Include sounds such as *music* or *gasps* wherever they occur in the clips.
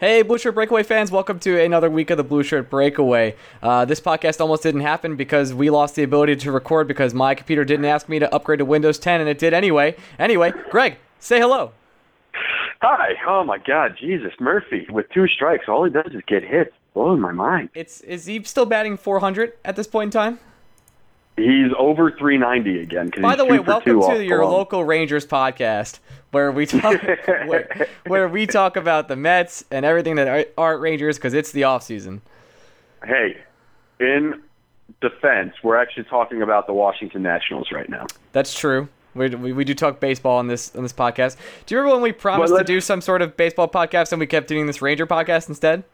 Hey, Blue Shirt Breakaway fans, welcome to another week of the Blue Shirt Breakaway. Uh, this podcast almost didn't happen because we lost the ability to record because my computer didn't ask me to upgrade to Windows 10, and it did anyway. Anyway, Greg, say hello. Hi. Oh my God, Jesus Murphy with two strikes, all he does is get hit. Blowing my mind. It's is he still batting 400 at this point in time? He's over 390 again. By the way, welcome to your long. local Rangers podcast, where we talk *laughs* where, where we talk about the Mets and everything that are- aren't Rangers because it's the off season. Hey, in defense, we're actually talking about the Washington Nationals right now. That's true. We, we, we do talk baseball on this on this podcast. Do you remember when we promised to do some sort of baseball podcast and we kept doing this Ranger podcast instead?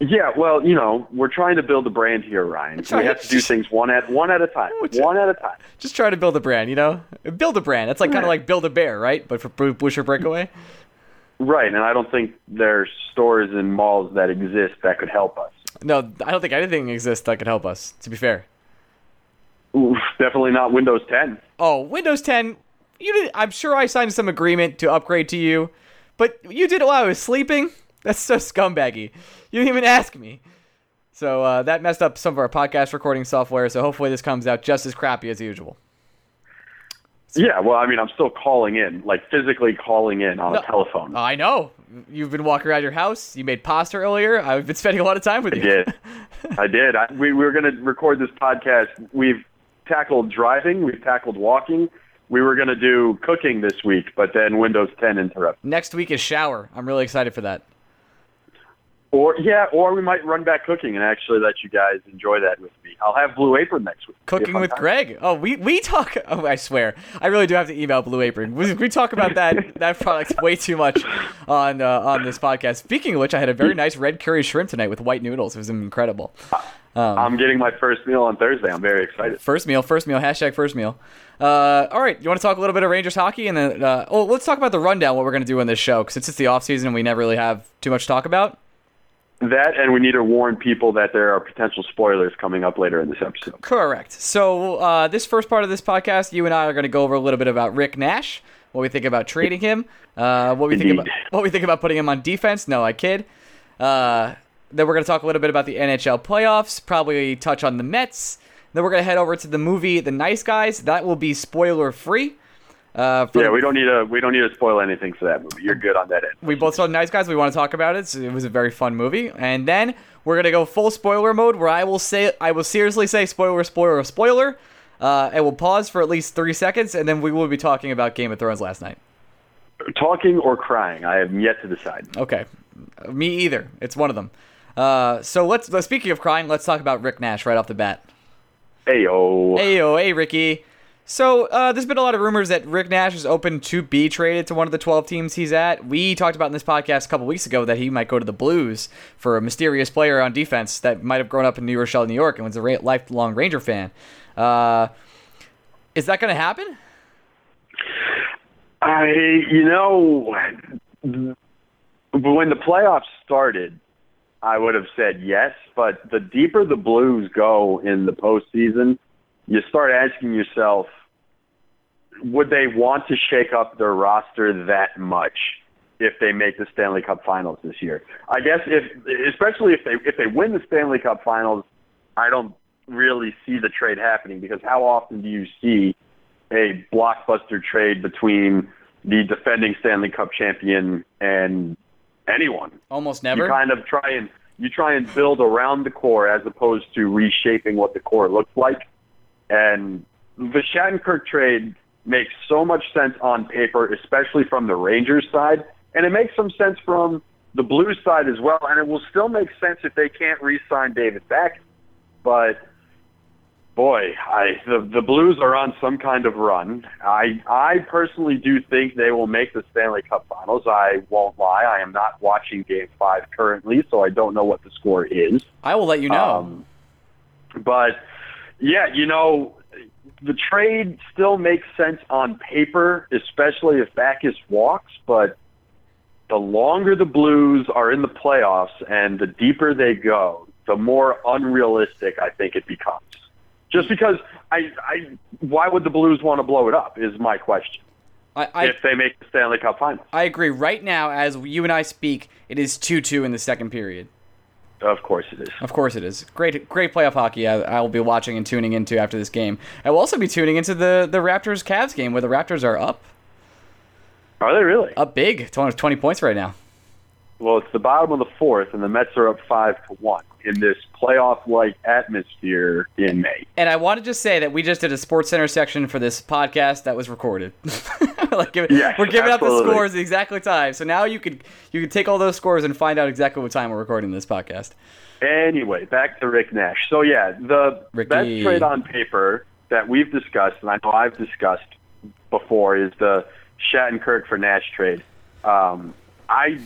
Yeah, well, you know, we're trying to build a brand here, Ryan. That's We have to do things one at one at a time. One at a time. Just try to build a brand, you know? Build a brand. That's like kind of like build a bear, right? But for Shirt Breakaway. Right, and I don't think there's stores and malls that exist that could help us. No, I don't think anything exists that could help us. To be fair. Oof, definitely not Windows 10. Oh, Windows 10. You did. I'm sure I signed some agreement to upgrade to you, but you did it while I was sleeping. That's so scumbaggy. You didn't even ask me. So uh, that messed up some of our podcast recording software. So hopefully this comes out just as crappy as usual. Yeah, well, I mean, I'm still calling in, like physically calling in on No. a telephone. I know. You've been walking around your house. You made pasta earlier. I've been spending a lot of time with I you. did. *laughs* I did. I, we, we were going to record this podcast. We've tackled driving. We've tackled walking. We were going to do cooking this week, but then Windows 10 interrupted. Next week is shower. I'm really excited for that. Or yeah, or we might run back cooking and actually let you guys enjoy that with me. I'll have Blue Apron next week. Cooking with. Greg. Oh, we, we talk. Oh, I swear, I really do have to email Blue Apron. We, we talk about that *laughs* that product way too much on uh, on this podcast. Speaking of which, I had a very nice red curry shrimp tonight with white noodles. It was incredible. I'm getting my first meal on Thursday. I'm very excited. First meal, first meal. Hashtag first meal. Uh, all right, you want to talk a little bit of Rangers hockey, and then uh, oh, let's talk about the rundown. What we're going to do on this show, because it's just the off season and we never really have too much to talk about. That and we need to warn people that there are potential spoilers coming up later in this episode. Correct. So uh, this first part of this podcast, you and I are going to go over a little bit about Rick Nash, what we think about trading him, uh, what we think about what we think about putting him on defense. No, I kid. Uh, then we're going to talk a little bit about the NHL playoffs, probably touch on the Mets. Then we're going to head over to the movie The Nice Guys. That will be spoiler free. Uh, Yeah, the- we don't need to we don't need to spoil anything for that movie. You're good on that end. we both saw Nice Guys. We want to talk about it. So it was a very fun movie. And then we're gonna go full spoiler mode, where I will say, I will seriously say, spoiler, spoiler, spoiler. Uh, and we'll pause for at least three seconds, and then we will be talking about Game of Thrones last night. Talking or crying, I have yet to decide. Okay, me either. It's one of them. Uh, so let's. uh, Speaking of crying, let's talk about Rick Nash right off the bat. Ayo. Hey yo, hey Ricky. So uh, there's been a lot of rumors that Rick Nash is open to be traded to one of the 12 teams he's at. We talked about in this podcast a couple weeks ago that he might go to the Blues for a mysterious player on defense that might have grown up in New Rochelle, New York, and was a ra- lifelong Ranger fan. Uh, is that going to happen? I, you know, when the playoffs started, I would have said yes, but the deeper the Blues go in the postseason, you start asking yourself, would they want to shake up their roster that much if they make the Stanley Cup Finals this year? I guess if, especially if they if they win the Stanley Cup Finals, I don't really see the trade happening because how often do you see a blockbuster trade between the defending Stanley Cup champion and anyone. Almost never. You kind of try and you try and build around the core as opposed to reshaping what the core looks like. And the Shattenkirk trade makes so much sense on paper, especially from the Rangers side, and it makes some sense from the Blues side as well. And it will still make sense if they can't re-sign David Backes. But boy, I the the Blues are on some kind of run. I I personally do think they will make the Stanley Cup Finals. I won't lie. I am not watching Game Five currently, so I don't know what the score is. I will let you know. Um, but yeah, you know, the trade still makes sense on paper, especially if Backes walks. But the longer the Blues are in the playoffs and the deeper they go, the more unrealistic I think it becomes. Just because I, I, why would the Blues want to blow it up? Is my question. I, I, if they make the Stanley Cup final. I agree. Right now, as you and I speak, it is two-two in the second period. Of course it is. Of course it is. Great, great playoff hockey. I, I will be watching and tuning into after this game. I will also be tuning into the the Raptors Cavs game where the Raptors are up, Are they really? up big, 20, 20 points right now. Well, it's the bottom of the fourth, and the Mets are up five to one in this playoff-like atmosphere in May. And I want to just say that we just did a Sports Center section for this podcast that was recorded. *laughs* like give- Yes, we're giving out the absolutely. scores the exactly time. So now you could you could take all those scores and find out exactly what time we're recording this podcast. Anyway, back to Rick Nash. So yeah, the Ricky. best trade on paper that we've discussed, and I know I've discussed before, is the Shattenkirk for Nash trade. Um, I,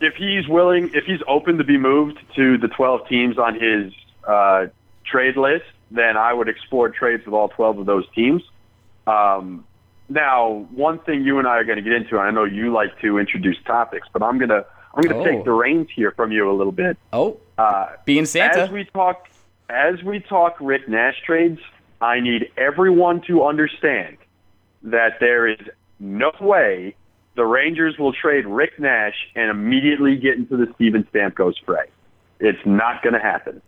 if he's willing, if he's open to be moved to the 12 teams on his uh, trade list, then I would explore trades with all 12 of those teams. Um, now, one thing you and I are going to get into, and I know you like to introduce topics, but I'm gonna I'm gonna Oh. take the reins here from you a little bit. Oh, Uh, being Santa. as we talk, as we talk Rick Nash trades, I need everyone to understand that there is no way the Rangers will trade Rick Nash and immediately get into the Steven Stamkos fray. It's not going to happen.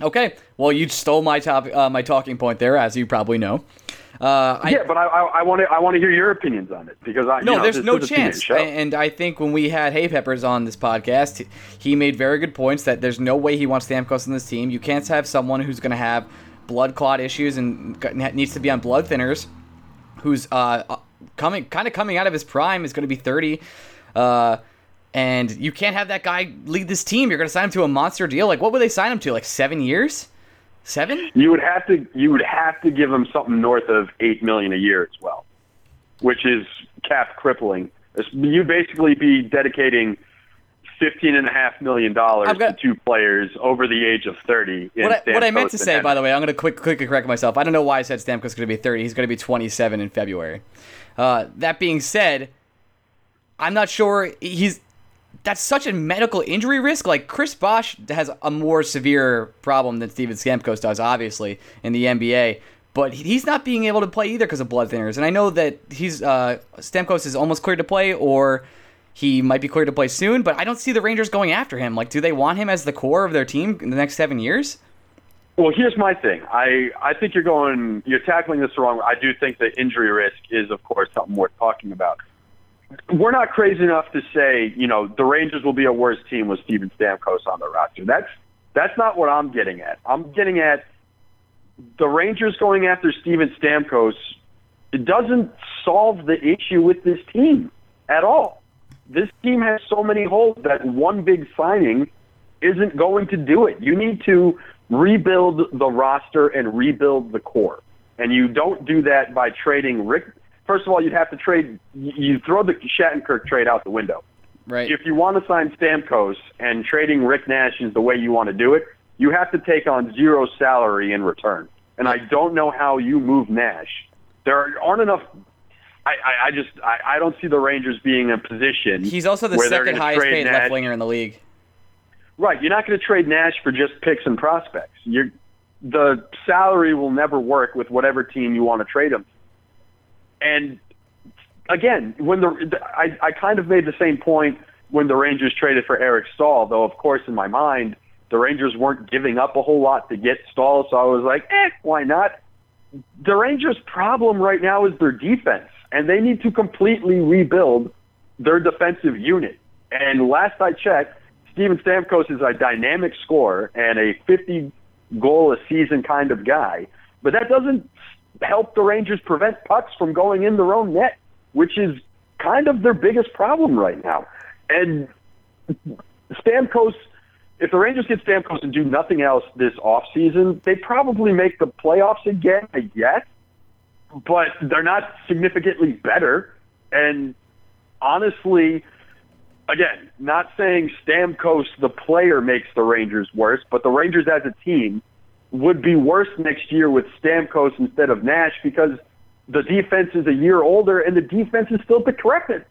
Okay, well you stole my top uh, my talking point there, as you probably know. Uh, I, yeah, but I, want to I want to hear your opinions on it because I No, you know, there's no chance. And I think when we had Hay Peppers on this podcast, he made very good points that there's no way he wants Stamkos in this team. You can't have someone who's going to have blood clot issues and needs to be on blood thinners, who's uh, coming kind of coming out of his prime, is going to be 30. Uh, and you can't have that guy lead this team. You're going to sign him to a monster deal. Like, what would they sign him to? Like seven years? Seven? You would have to you would have to give him something north of eight million a year as well, which is cap crippling. You'd basically be dedicating fifteen and a half million dollars to two players over the age of thirty. In What I, what I meant to say, by the way, I'm going to quick, quickly correct myself. I don't know why I said Stamkos is going to be 30. He's going to be 27 in February. Uh, that being said, I'm not sure he's. That's such a medical injury risk. Like Chris Bosh has a more severe problem than Steven Stamkos does, obviously in the NBA. But he's not being able to play either because of blood thinners. And I know that he's uh, Stamkos is almost cleared to play, or he might be cleared to play soon. But I don't see the Rangers going after him. Like, do they want him as the core of their team in the next seven years? Well, here's my thing. I, I think you're going, you're tackling this wrong. I do think that injury risk is, of course, something worth talking about. We're not crazy enough to say, you know, the Rangers will be a worse team with Steven Stamkos on the roster. That's that's not what I'm getting at. I'm getting at the Rangers going after Steven Stamkos. It doesn't solve the issue with this team at all. This team has so many holes that one big signing isn't going to do it. You need to rebuild the roster and rebuild the core. And you don't do that by trading Rick. First of all, you'd have to trade. You throw the Shattenkirk trade out the window. Right. If you want to sign Stamkos and trading Rick Nash is the way you want to do it, you have to take on zero salary in return. And I don't know how you move Nash. There aren't enough. I, I, I just I, I don't see the Rangers being in a position. He's also the second highest paid Nash. left winger in the league. Right, you're not going to trade Nash for just picks and prospects. You're, the salary will never work with whatever team you want to trade him. And again, when the, I, I kind of made the same point when the Rangers traded for Eric Staal, though of course in my mind the Rangers weren't giving up a whole lot to get Staal, so I was like, eh, why not? The Rangers' problem right now is their defense, and they need to completely rebuild their defensive unit. And last I checked, Steven Stamkos is a dynamic scorer and a 50 goal a season kind of guy, but that doesn't help the Rangers prevent pucks from going in their own net, which is kind of their biggest problem right now. And Stamkos, if the Rangers get Stamkos and do nothing else this offseason, they probably make the playoffs again, I guess, but they're not significantly better. And honestly, again, not saying Stamkos, the player, makes the Rangers worse, but the Rangers as a team would be worse next year with Stamkos instead of Nash because the defense is a year older and the defense is still decrepit.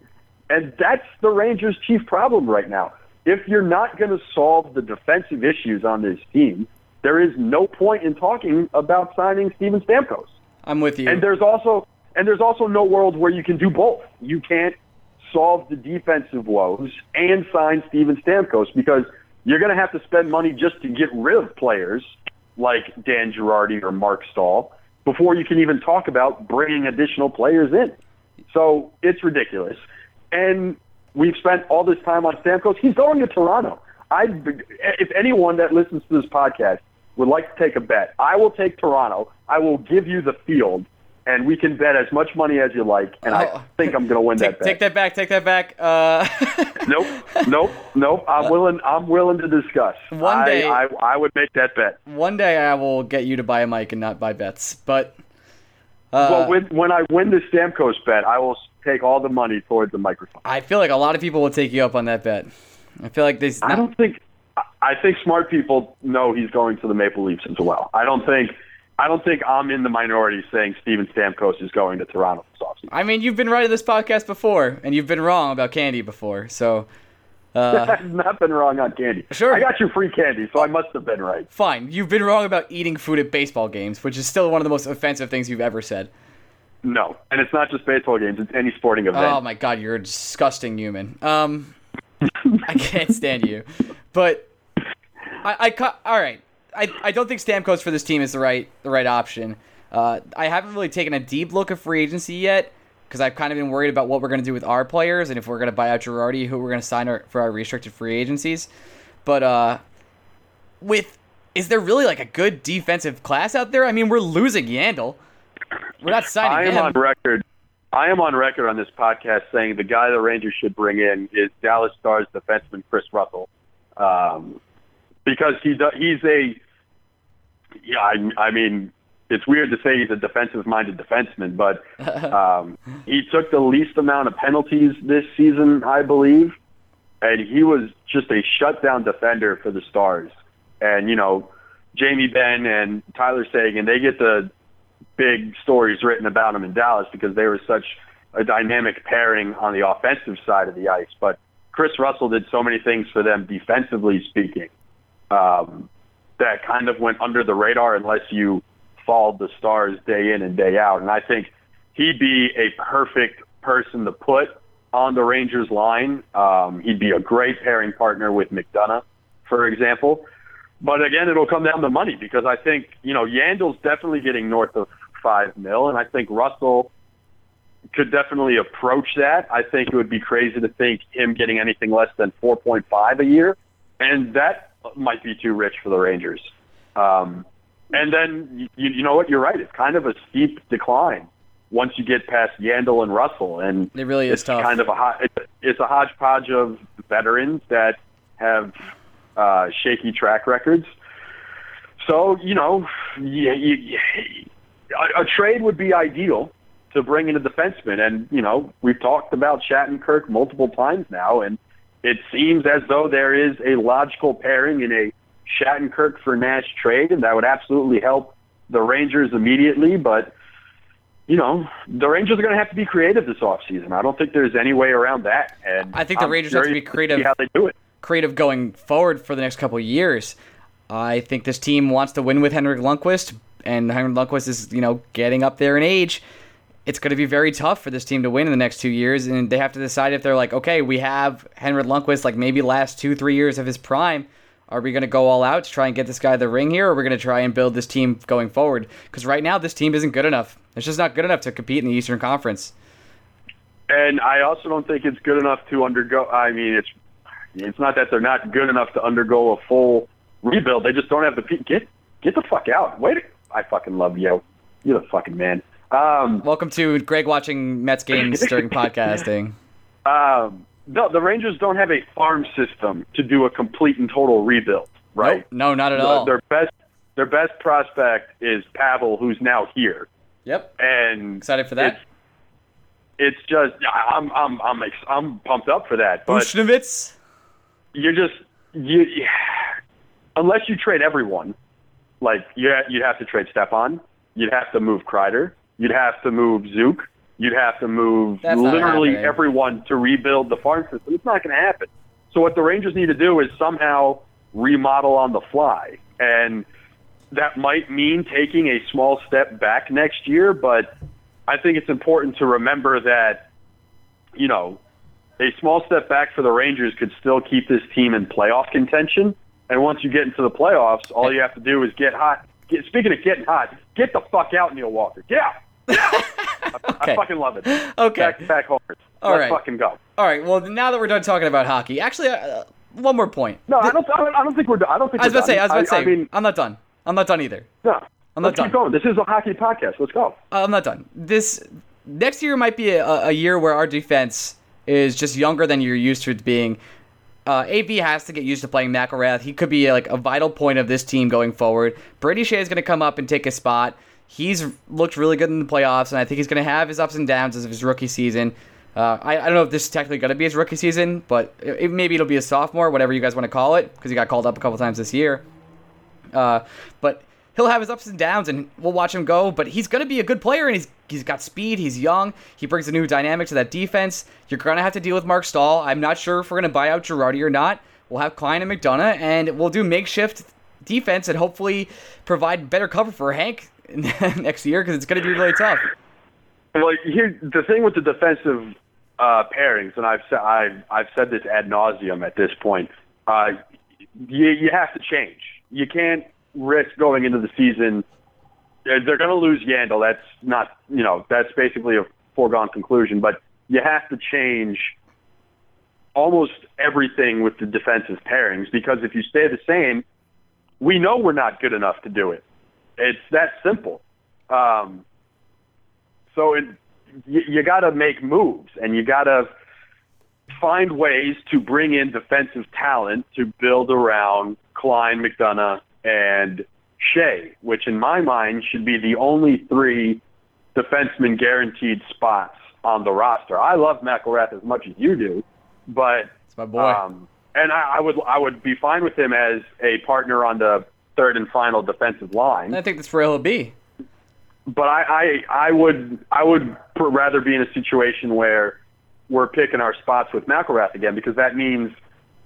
And that's the Rangers' chief problem right now. If you're not going to solve the defensive issues on this team, there is no point in talking about signing Steven Stamkos. I'm with you. And there's also And there's also no world where you can do both. You can't solve the defensive woes and sign Steven Stamkos because you're going to have to spend money just to get rid of players like Dan Girardi or Marc Staal before you can even talk about bringing additional players in. So it's ridiculous. And we've spent all this time on Stamkos. He's going to Toronto. I, if anyone that listens to this podcast would like to take a bet, I will take Toronto. I will give you the field, and we can bet as much money as you like. And I Oh. think I'm going to win Take, that bet. take that back. Take that back. Uh, *laughs* Nope, nope, nope. I'm willing. I'm willing to discuss. One day- I, I would make that bet. one day I will get you to buy a mic and not buy bets. But uh, well, when when I win the Stamkos bet, I will take all the money towards the microphone. I feel like a lot of people will take you up on that bet. I feel like they. I don't think. I- I think smart people know he's going to the Maple Leafs as well. I don't think. I don't think I'm in the minority saying Steven Stamkos is going to Toronto this offseason. I mean, you've been right in this podcast before, and you've been wrong about candy before. So, uh, *laughs* I've not been wrong on candy. Sure. I got you free candy, so I must have been right. fine. You've been wrong about eating food at baseball games, which is still one of the most offensive things you've ever said. No, and it's not just baseball games; it's any sporting event. Oh my god, you're a disgusting human. Um, I can't stand you. But I, I all right. I, I don't think Stamkos for this team is the right the right option. Uh, I haven't really taken a deep look at free agency yet because I've kind of been worried about what we're going to do with our players and if we're going to buy out Girardi, who we're going to sign our, for our restricted free agencies. But uh, with is there really like a good defensive class out there? I mean, we're losing Yandle. We're not signing. I am him. on record. I am on record on this podcast saying the guy the Rangers should bring in is Dallas Stars defenseman Kris Russell, um, because he do, he's a yeah. I, I mean, it's weird to say he's a defensive-minded defenseman, but *laughs* um, he took the least amount of penalties this season, I believe, and he was just a shutdown defender for the Stars. And you know, Jamie Benn and Tyler Seguin, they get the big stories written about him in Dallas because they were such a dynamic pairing on the offensive side of the ice. But Kris Russell did so many things for them defensively speaking um, that kind of went under the radar unless you followed the Stars day in and day out. And I think he'd be a perfect person to put on the Rangers line. Um, he'd be a great pairing partner with McDonagh, for example. But again, it'll come down to money because I think you know Yandle's definitely getting north of five mil, and I think Russell could definitely approach that. I think it would be crazy to think him getting anything less than four point five a year, and that might be too rich for the Rangers. Um, and then you, you know what? You're right. It's kind of a steep decline once you get past Yandle and Russell, and It really is it's tough. kind of a it's, it's a hodgepodge of veterans that have uh, shaky track records. So you know, you, you, a, a trade would be ideal to bring in a defenseman, and you know we've talked about Shattenkirk multiple times now, and it seems as though there is a logical pairing in a Shattenkirk for Nash trade, and that would absolutely help the Rangers immediately, but you know, the Rangers are going to have to be creative this offseason. I don't think there's any way around that. And I think the I'm Rangers have to be creative. See how they do it. creative going forward for the next couple of years. I think this team wants to win with Henrik Lundqvist, and Henrik Lundqvist is, you know, getting up there in age. It's going to be very tough for this team to win in the next two years, and they have to decide if they're like, okay, we have Henrik Lundqvist, like maybe last two, three years of his prime. Are we going to go all out to try and get this guy the ring here, or are we going to try and build this team going forward? Because right now, this team isn't good enough. It's just not good enough to compete in the Eastern Conference. And I also don't think it's good enough to undergo. I mean, it's it's not that they're not good enough to undergo a full rebuild. They just don't have the get get the fuck out. Wait, I fucking love you. You're the fucking man. Um, Welcome to Greg watching Mets games *laughs* during podcasting. um, no, the Rangers don't have a farm system to do a complete and total rebuild. Right? Nope. No, not at The- all. Their best their best prospect is Pavel, who's now here, Yep. and Excited for that. It's, it's just I'm I'm I'm I'm pumped up for that, but Buchnevich. you're just you *sighs* unless you trade everyone, like you you'd have to trade Stepan, you'd have to move Kreider, you'd have to move Zook, you'd have to move That's literally everyone to rebuild the farm system. It's not going to happen. So what the Rangers need to do is somehow remodel on the fly, and that might mean taking a small step back next year, but I think it's important to remember that, you know, a small step back for the Rangers could still keep this team in playoff contention. And once you get into the playoffs, all you have to do is get hot. Get, speaking of getting hot, get the fuck out, Neil Walker. Get out. I, *laughs* Okay. I fucking love it. Okay. Back, back home. All Let's right. fucking go. All right. Well, now that we're done talking about hockey, actually, uh, one more point. No, I don't. I don't, I don't think we're. done. I don't think I was about to say. I was about to say. I mean, I'm not done. I'm not done either. no. I'm not Let's done. keep going. This is a hockey podcast. Let's go. Uh, I'm not done. This next year might be a, a year where our defense is just younger than you're used to it being. Uh, AV has to get used to playing McIlrath. He could be like a vital point of this team going forward. Brady Skjei is going to come up and take a spot. He's looked really good in the playoffs, and I think he's going to have his ups and downs as of his rookie season. Uh, I, I don't know if this is technically going to be his rookie season, but it, maybe it'll be a sophomore, whatever you guys want to call it, because he got called up a couple times this year. Uh, but he'll have his ups and downs, and we'll watch him go. But he's going to be a good player, and he's he's got speed. He's young. He brings a new dynamic to that defense. You're going to have to deal with Marc Staal. I'm not sure if we're going to buy out Girardi or not. We'll have Klein and McDonagh, and we'll do makeshift defense and hopefully provide better cover for Hank *laughs* next year because it's going to be really tough. Well, here the thing with the defensive uh, pairings, and I've said I've I've said this ad nauseum at this point. Uh, you you have to change. You can't risk going into the season. They're, they're going to lose Yandle. That's not you know that's basically a foregone conclusion. But you have to change almost everything with the defensive pairings because if you stay the same, we know we're not good enough to do it. It's that simple. Um, so it, you, you got to make moves, and you got to find ways to bring in defensive talent to build around Klein, McDonagh, and Skjei, which in my mind should be the only three defensemen guaranteed spots on the roster. I love McIlrath as much as you do, but It's my boy. um, and I, I would I would be fine with him as a partner on the third and final defensive line. I think that's where he'll be. but I, I I would I would rather be in a situation where we're picking our spots with McIlrath again because that means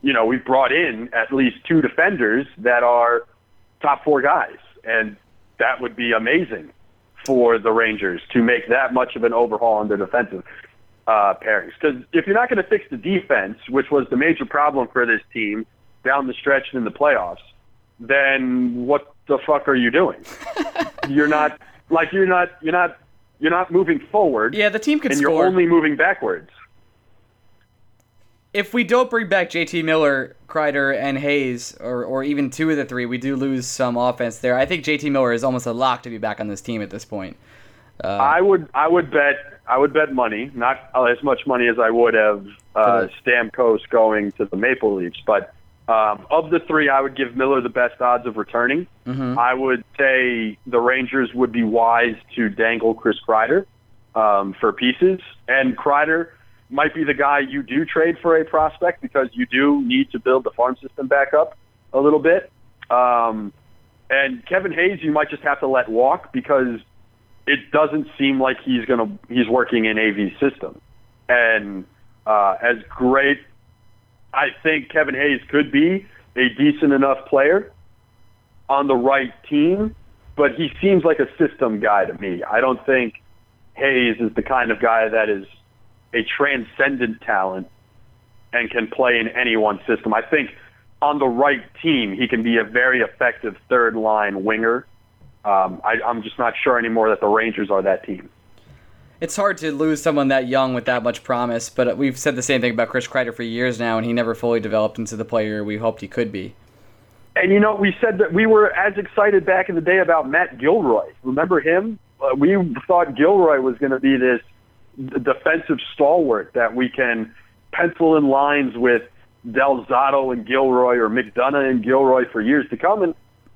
you know we've brought in at least two defenders that are top four guys. And that would be amazing for the Rangers to make that much of an overhaul on their defensive uh, pairings. Because if you're not going to fix the defense which was the major problem for this team down the stretch and in the playoffs then what the fuck are you doing? *laughs* you're not like you're not you're not you're not moving forward. Yeah, the team can and score. you're only moving backwards. if we don't bring back JT Miller, Kreider, and Hayes, or, or even two of the three, we do lose some offense there. I think JT Miller is almost a lock to be back on this team at this point. Uh, I would I would bet I would bet money, not as much money as I would have uh, Stamkos going to the Maple Leafs, but um, of the three, I would give Miller the best odds of returning. mhm. I would say the Rangers would be wise to dangle Chris Kreider um, for pieces, and Kreider might be the guy you do trade for a prospect because you do need to build the farm system back up a little bit. Um, and Kevin Hayes, you might just have to let walk because it doesn't seem like he's gonna he's working in AV's system. And uh, as great, I think Kevin Hayes could be a decent enough player on the right team, but he seems like a system guy to me. I don't think Hayes is the kind of guy that is a transcendent talent and can play in any one system. I think on the right team, he can be a very effective third line winger. Um, I, I'm just not sure anymore that the Rangers are that team. It's hard to lose someone that young with that much promise, but we've said the same thing about Chris Kreider for years now, and he never fully developed into the player we hoped he could be. And you know, we said that we were as excited back in the day about Matt Gilroy. Remember him? Uh, we thought Gilroy was going to be this defensive stalwart that we can pencil in lines with Del Zotto and Gilroy or McDonagh and Gilroy for years to come. And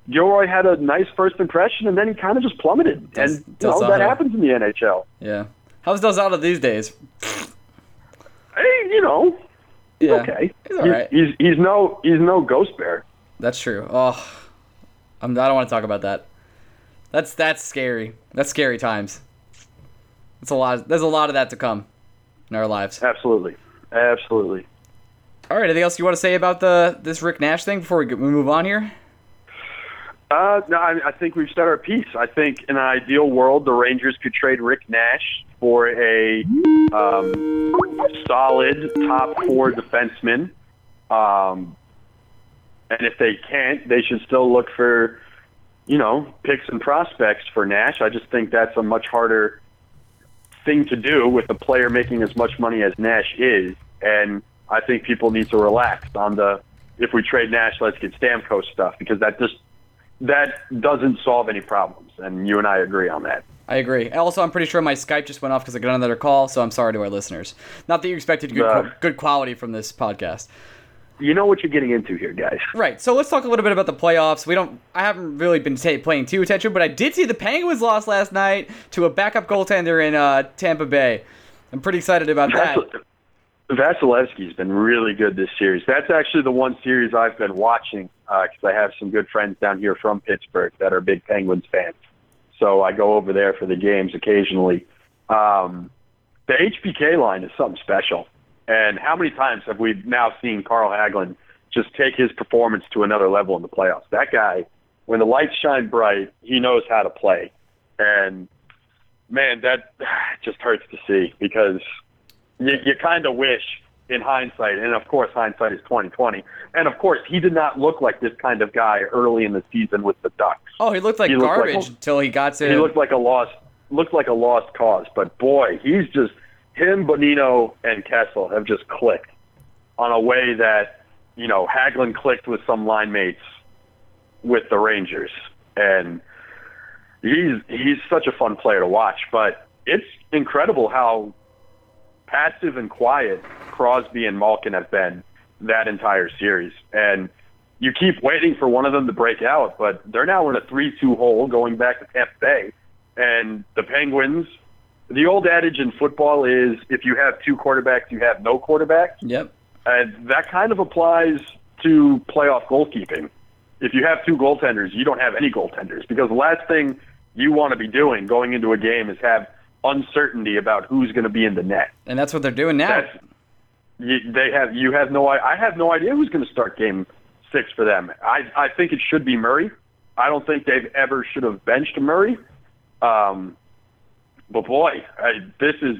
Gilroy had a nice first impression, and then he kind of just plummeted. Del- and you know, that happens in the NHL. Yeah. How's Del Zotto these days? Hey, you know, Yeah. okay. He's all right. he's he's no he's no ghost bear. That's true. Oh, I'm, I don't want to talk about that. That's that's scary. That's scary times. It's a lot. There's a lot of that to come in our lives. Absolutely, absolutely. All right. Anything else you want to say about the this Rick Nash thing before we, get, we move on here? Uh, no, I, I think we've said our piece. I think in an ideal world, the Rangers could trade Rick Nash for a um, solid top four defenseman. Um, and if they can't, they should still look for, you know, picks and prospects for Nash. I just think that's a much harder thing to do with a player making as much money as Nash is. And I think people need to relax on the if we trade Nash, let's get Stamkos stuff because that just that doesn't solve any problems. And you and I agree on that. I agree. Also, I'm pretty sure my Skype just went off because I got another call, so I'm sorry to our listeners. Not that you expected good, Uh. good quality from this podcast. You know what you're getting into here, guys. Right. So let's talk a little bit about the playoffs. We don't. I haven't really been ta paying too attention, but I did see the Penguins lost last night to a backup goaltender in uh, Tampa Bay. I'm pretty excited about that. Vasil- Vasilevskiy's been really good this series. That's actually the one series I've been watching because I have some good friends down here from Pittsburgh that are big Penguins fans. So I go over there for the games occasionally. Um, the HBK line is something special. And how many times have we now seen Carl Hagelin just take his performance to another level in the playoffs? That guy, when the lights shine bright, he knows how to play. And man, that *sighs* just hurts to see because you, you kind of wish in hindsight, and of course hindsight is twenty twenty. And of course, he did not look like this kind of guy early in the season with the Ducks. Oh, he looked like He looked like- garbage until he got to. He looked like a lost looked like a lost cause. But boy, he's just him, Bonino, and Kessel have just clicked on a way that you know Hagelin clicked with some line mates with the Rangers, and he's he's such a fun player to watch. But it's incredible how passive and quiet Crosby and Malkin have been that entire series, and you keep waiting for one of them to break out, but they're now in a 3-2 hole going back to Tampa Bay. And the Penguins, the old adage in football is if you have two quarterbacks, you have no quarterback. Yep. And that kind of applies to playoff goalkeeping. If you have two goaltenders, you don't have any goaltenders because the last thing you want to be doing going into a game is have uncertainty about who's going to be in the net. And that's what they're doing now. That's you, they have you have no I have no idea who's going to start game six for them. I I think it should be Murray. I don't think they've ever should have benched Murray. Um, but boy, I, this is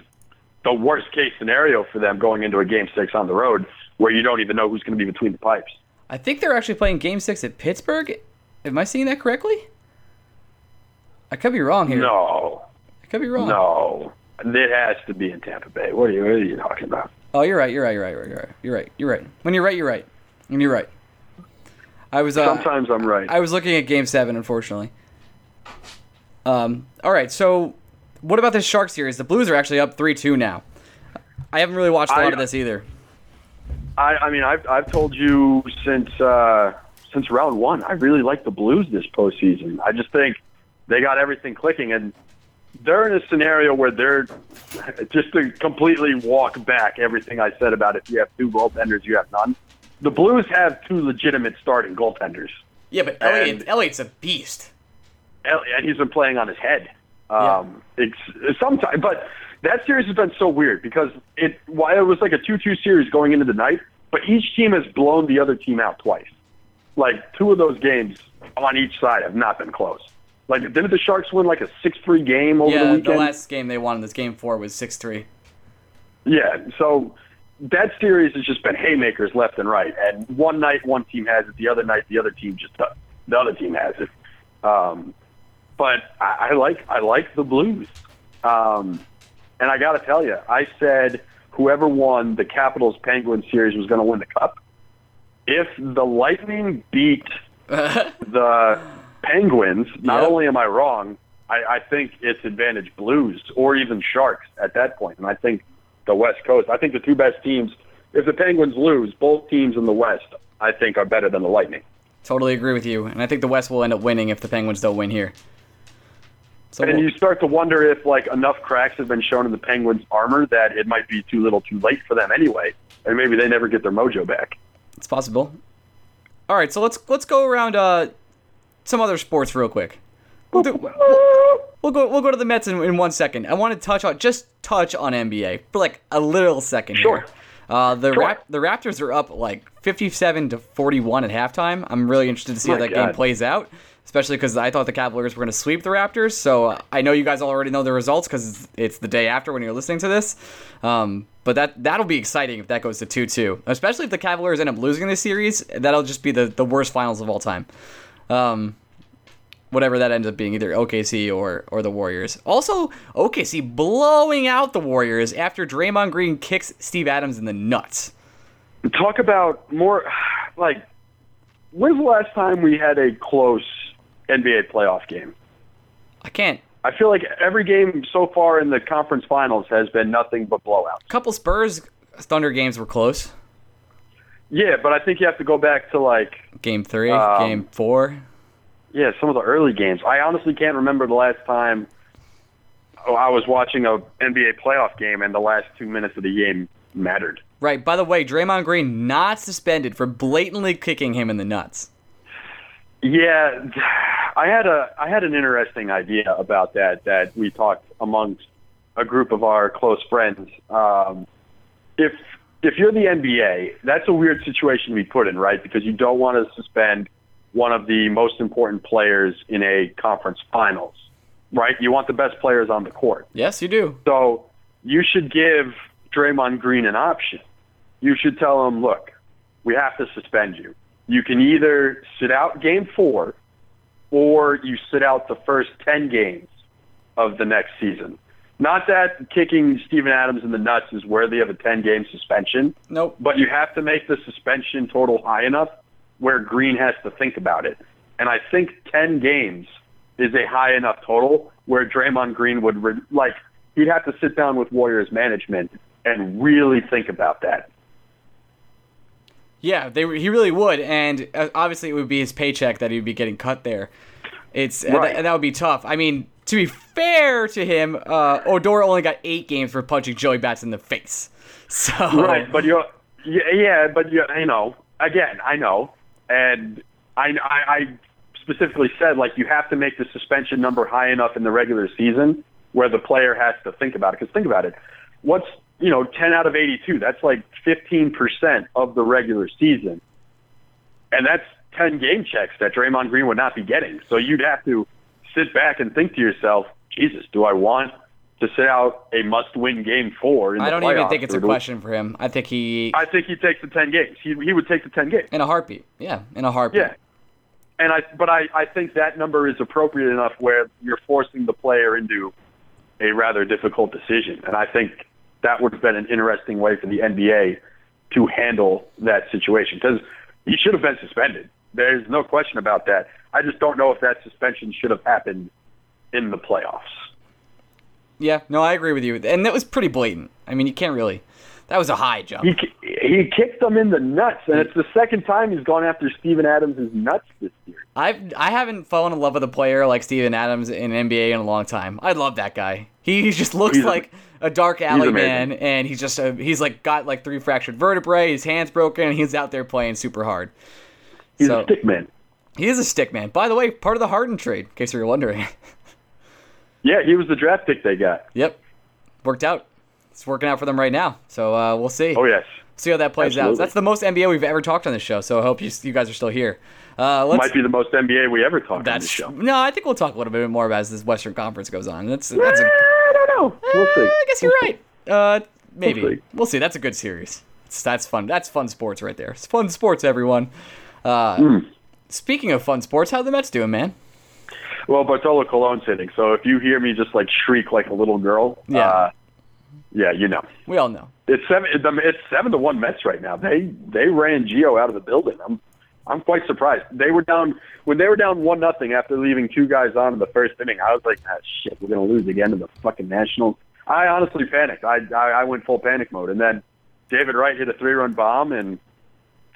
the worst case scenario for them going into a game six on the road where you don't even know who's going to be between the pipes. I think they're actually playing Game Six at Pittsburgh. Am I seeing that correctly? I could be wrong here. No, could be wrong. no, it has to be in Tampa Bay. What are you what are you talking about? Oh, you're right. You're right. You're right. You're right. You're right. You're right. When you're right, you're right. And you're right. I was. Uh, Sometimes I'm right. I was looking at Game Seven, unfortunately. Um. All right. So, what about this Shark series? The Blues are actually up three-two now. I haven't really watched a lot I- of this either. I, I mean, I've I've told you since uh, since round one. I really like the Blues this postseason. I just think they got everything clicking, and they're in a scenario where they're just to completely walk back everything I said about if you have two goaltenders, you have none. The Blues have two legitimate starting goaltenders, Yeah, but Elliott- Elliot, Elliott's a beast. And he's been playing on his head. Um, It's sometimes, but that series has been so weird because it while it was like a two-two series going into the night, but each team has blown the other team out twice. Like two of those games on each side have not been close. Like didn't the Sharks win like a six-three game over the weekend? Yeah, the last game they won this game four was six-three. Yeah, so that series has just been haymakers left and right. And one night one team has it, the other night the other team just does. The other team has it. Um, but I, I like I like the Blues. Um, and I got to tell you, I said whoever won the Capitals Penguins series was going to win the cup. If the Lightning beat *laughs* the Penguins, not Yep. only am I wrong, I, I think it's advantage Blues or even Sharks at that point. And I think the West Coast, I think the two best teams, if the Penguins lose, both teams in the West, I think are better than the Lightning. Totally agree with you, and I think the West will end up winning if the Penguins don't win here. So And we'll- you start to wonder if like enough cracks have been shown in the Penguins' armor that it might be too little, too late for them anyway, and maybe they never get their mojo back. it's possible. All right, so let's let's go around uh, some other sports real quick. We'll, do, we'll go we'll go to the Mets in, in one second. I want to touch on just touch on NBA for like a little second. Sure. Here. Uh, the Sure. Rap- the Raptors are up like 57 to 41 at halftime. I'm really interested to see how that game plays out. especially because I thought the Cavaliers were going to sweep the Raptors. So I know you guys already know the results because it's the day after when you're listening to this. Um, but that that'll be exciting if that goes to two two, especially if the Cavaliers end up losing this series. That'll just be the the worst finals of all time. Um, whatever that ends up being, either OKC or or the Warriors. Also, OKC blowing out the Warriors after Draymond Green kicks Steve Adams in the nuts. Talk about more like when's the last time we had a close NBA playoff game? I can't. I feel like every game so far in the conference finals has been nothing but blowouts. A couple Spurs Thunder games were close. Yeah, but I think you have to go back to like game three, Um, game four. Yeah, some of the early games. I honestly can't remember the last time oh, I was watching a NBA playoff game and the last two minutes of the game mattered. Right. By the way, Draymond Green not suspended for blatantly kicking him in the nuts. Yeah, I had a I had an interesting idea about that that we talked amongst a group of our close friends. Um, if if you're the NBA, that's a weird situation to be put in, right? Because you don't want to suspend one of the most important players in a conference finals, right? You want the best players on the court. Yes, you do. So you should give Draymond Green an option. You should tell him, look, we have to suspend you. You can either sit out game four or you sit out the first 10 games of the next season. Not that kicking Steven Adams in the nuts is worthy of a 10 game suspension, Nope. but you have to make the suspension total high enough where Green has to think about it. And I think 10 games is a high enough total where Draymond Green would, re- like, he'd have to sit down with Warriors management and really think about that. Yeah, they he really would, and uh, obviously it would be his paycheck that he'd be getting cut there. It's and that, and that would be tough. I mean, to be fair to him, uh, Odor only got eight games for punching Joey Bats in the face. *laughs* So Right, but you're, yeah, yeah, but you, you know, again, I know, and I, I, I specifically said like you have to make the suspension number high enough in the regular season where the player has to think about it. Because think about it, what's you know, ten out of eighty-two. That's like fifteen percent of the regular season, and that's ten game checks that Draymond Green would not be getting. So you'd have to sit back and think to yourself, Jesus, do I want to sit out a must-win game four? In I don't even think it's a question for him. I think he I think he takes the ten games. He he would take the ten games. in a heartbeat. Yeah, in a heartbeat. Yeah. And I but I, I think that number is appropriate enough where you're forcing the player into a rather difficult decision. And I think that would have been an interesting way for the NBA to handle that situation because he should have been suspended. There's no question about that. I just don't know if that suspension should have happened in the playoffs. Yeah, no, I agree with you, and that was pretty blatant. I mean, you can't really. That was a high jump. He he kicked them in the nuts, and it's the second time he's gone after Steven Adams' nuts this year. I've I haven't fallen in love with a player like Steven Adams in NBA in a long time. I love that guy. He, he just looks He's like a dark alley man, and he's just a, he's like got like three fractured vertebrae. His hands broken, and he's out there playing super hard. He's So- a stick man. He is a stick man. By the way, part of the Harden trade, in case you were wondering. *laughs* Yeah, he was the draft pick they got. yep, worked out. It's working out for them right now. So uh, we'll see. Oh yes. See how that plays out. Absolutely. That's the most NBA we've ever talked on this show. So I hope you you guys are still here. Uh, let's, Might be the most NBA we ever talked on this show. no. I think we'll talk a little bit more about as this Western Conference goes on. That's that's a, I don't know. We'll see. I guess you're right. Uh, maybe We'll we'll see. see. That's a good series. It's, that's fun. That's fun sports right there. It's fun sports, everyone. Uh, Hmm. Speaking of fun sports, how the Mets doing, man? Well, Bartolo Colon's hitting, so if you hear me just like shriek like a little girl, Yeah. uh, yeah, you know. We all know. It's seven. It's seven to one Mets right now. They they ran Gio out of the building. I'm I'm quite surprised. They were down when they were down one nothing after leaving two guys on in the first inning. I was like, ah, shit, we're gonna lose again to the fucking Nationals. I honestly panicked. I I, I went full panic mode, and then David Wright hit a three run bomb, and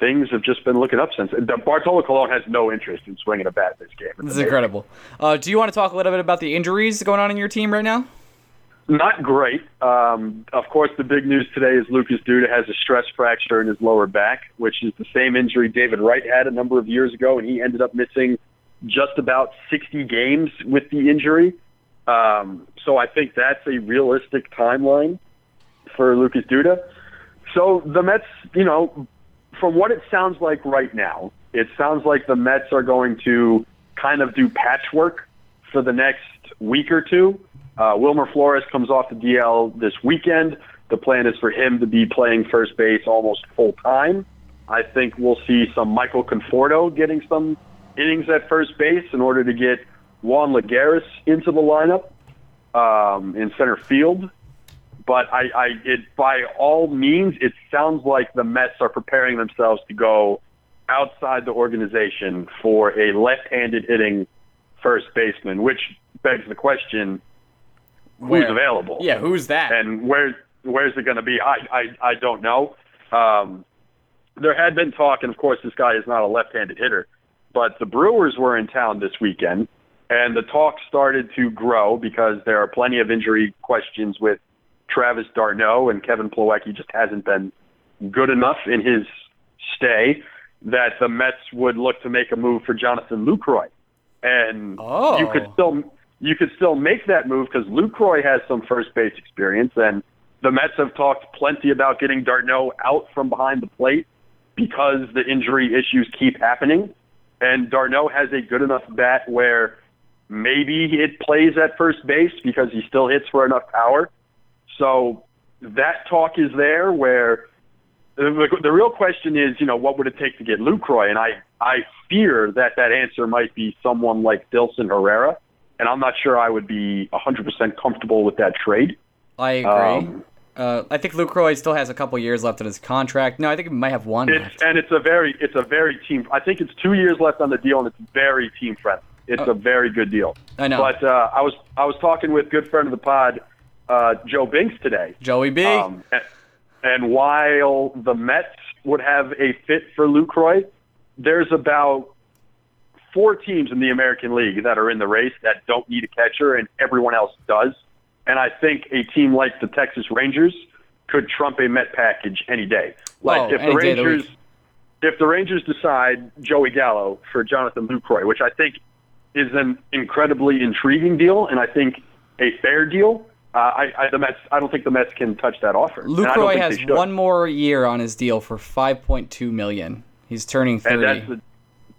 things have just been looking up since. The Bartolo Colon has no interest in swinging a bat this game. This is incredible. Uh, do you want to talk a little bit about the injuries going on in your team right now? Not great. Um, of course, the big news today is Lucas Duda has a stress fracture in his lower back, which is the same injury David Wright had a number of years ago, and he ended up missing just about 60 games with the injury. Um, so I think that's a realistic timeline for Lucas Duda. So the Mets, you know, from what it sounds like right now, it sounds like the Mets are going to kind of do patchwork for the next week or two. Uh, Wilmer Flores comes off the DL this weekend. The plan is for him to be playing first base almost full time. I think we'll see some Michael Conforto getting some innings at first base in order to get Juan Lagares into the lineup um, in center field. But I, I, it by all means, it sounds like the Mets are preparing themselves to go outside the organization for a left-handed hitting first baseman, which begs the question: Where? Who's available? Yeah, who's that? and where where's it going to be? I I, I don't know. Um, there had been talk, and of course, this guy is not a left-handed hitter, but the Brewers were in town this weekend, and the talk started to grow because there are plenty of injury questions with Travis d'Arnaud and Kevin Plawecki just hasn't been good enough in his stay that the Mets would look to make a move for Jonathan Lucroy, and Oh. you could still you could still make that move because Lucroy has some first base experience, and the Mets have talked plenty about getting d'Arnaud out from behind the plate because the injury issues keep happening, and d'Arnaud has a good enough bat where maybe it plays at first base because he still hits for enough power. So that talk is there where the, the real question is, you know, what would it take to get Lucroy? And I, I fear that that answer might be someone like Dilson Herrera, and I'm not sure I would be 100% comfortable with that trade. I agree. Um, uh, I think Lucroy still has a couple years left in his contract. No, I think he might have one It's left. and it's a very it's a very team. I think it's two years left on the deal, and it's very team friendly. It's Oh. a very good deal. I know. But uh, I was I was talking with good friend of the pod, uh, Joe Binks today, Joey B. Um, and, and while the Mets would have a fit for Lucroy, there's about four teams in the American League that are in the race that don't need a catcher, and everyone else does. And I think a team like the Texas Rangers could trump a Met package any day. Like Oh, if the any day the Rangers, if the Rangers decide Joey Gallo for Jonathan Lucroy, which I think is an incredibly intriguing deal, and I think a fair deal. Uh, I, I, the Mets, I don't think the Mets can touch that offer. Lucroy has one more year on his deal for 5.2 million. He's turning 30. and that's a,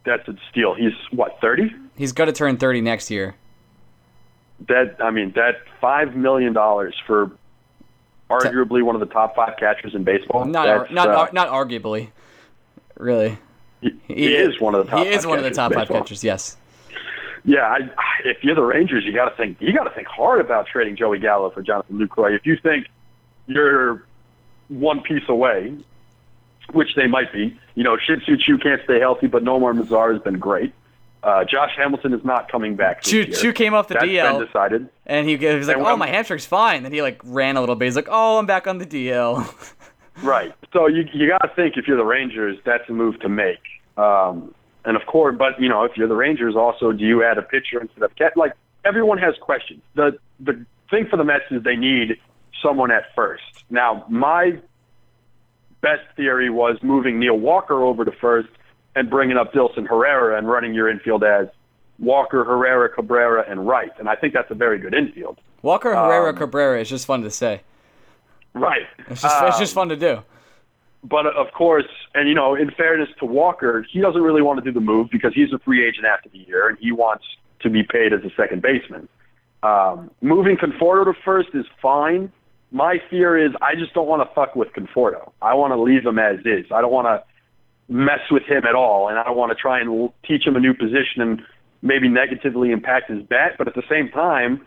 that's a steal. He's what thirty? He's going to turn 30 next year. That I mean, that five million dollars for arguably one of the top five catchers in baseball. Not that's, not uh, not arguably. Really. he, he is one of the top. He is one of the top five catchers, yes. Yeah, I, if you're the Rangers, you got to think you got to think hard about trading Joey Gallo for Jonathan Lucroy. If you think you're one piece away, which they might be, you know, Shin-Soo Choo can't stay healthy, but Nomar Mazara has been great. Uh, Josh Hamilton is not coming back. Choo. Choo came off the That's DL. been decided. And he, he was like, And "Oh, my hamstring's fine." Then he like ran a little bit. He's like, "Oh, I'm back on the DL." *laughs* Right. So you you got to think if you're the Rangers, that's a move to make. Um, and of course, but you know, if you're the Rangers, also, do you add a pitcher instead of Cat? Like everyone has questions. The the thing for the Mets is they need someone at first. Now, my best theory was moving Neil Walker over to first and bringing up Dilson Herrera and running your infield as Walker, Herrera, Cabrera, and Wright. And I think that's a very good infield. Walker Herrera Um, Cabrera is just fun to say. Right. It's just it's Um, just fun to do. But of course, and you know, in fairness to Walker, he doesn't really want to do the move because he's a free agent after the year, and he wants to be paid as a second baseman. Um, moving Conforto to first is fine. My fear is I just don't want to fuck with Conforto. I want to leave him as is. I don't want to mess with him at all, and I don't want to try and teach him a new position and maybe negatively impact his bat. But at the same time,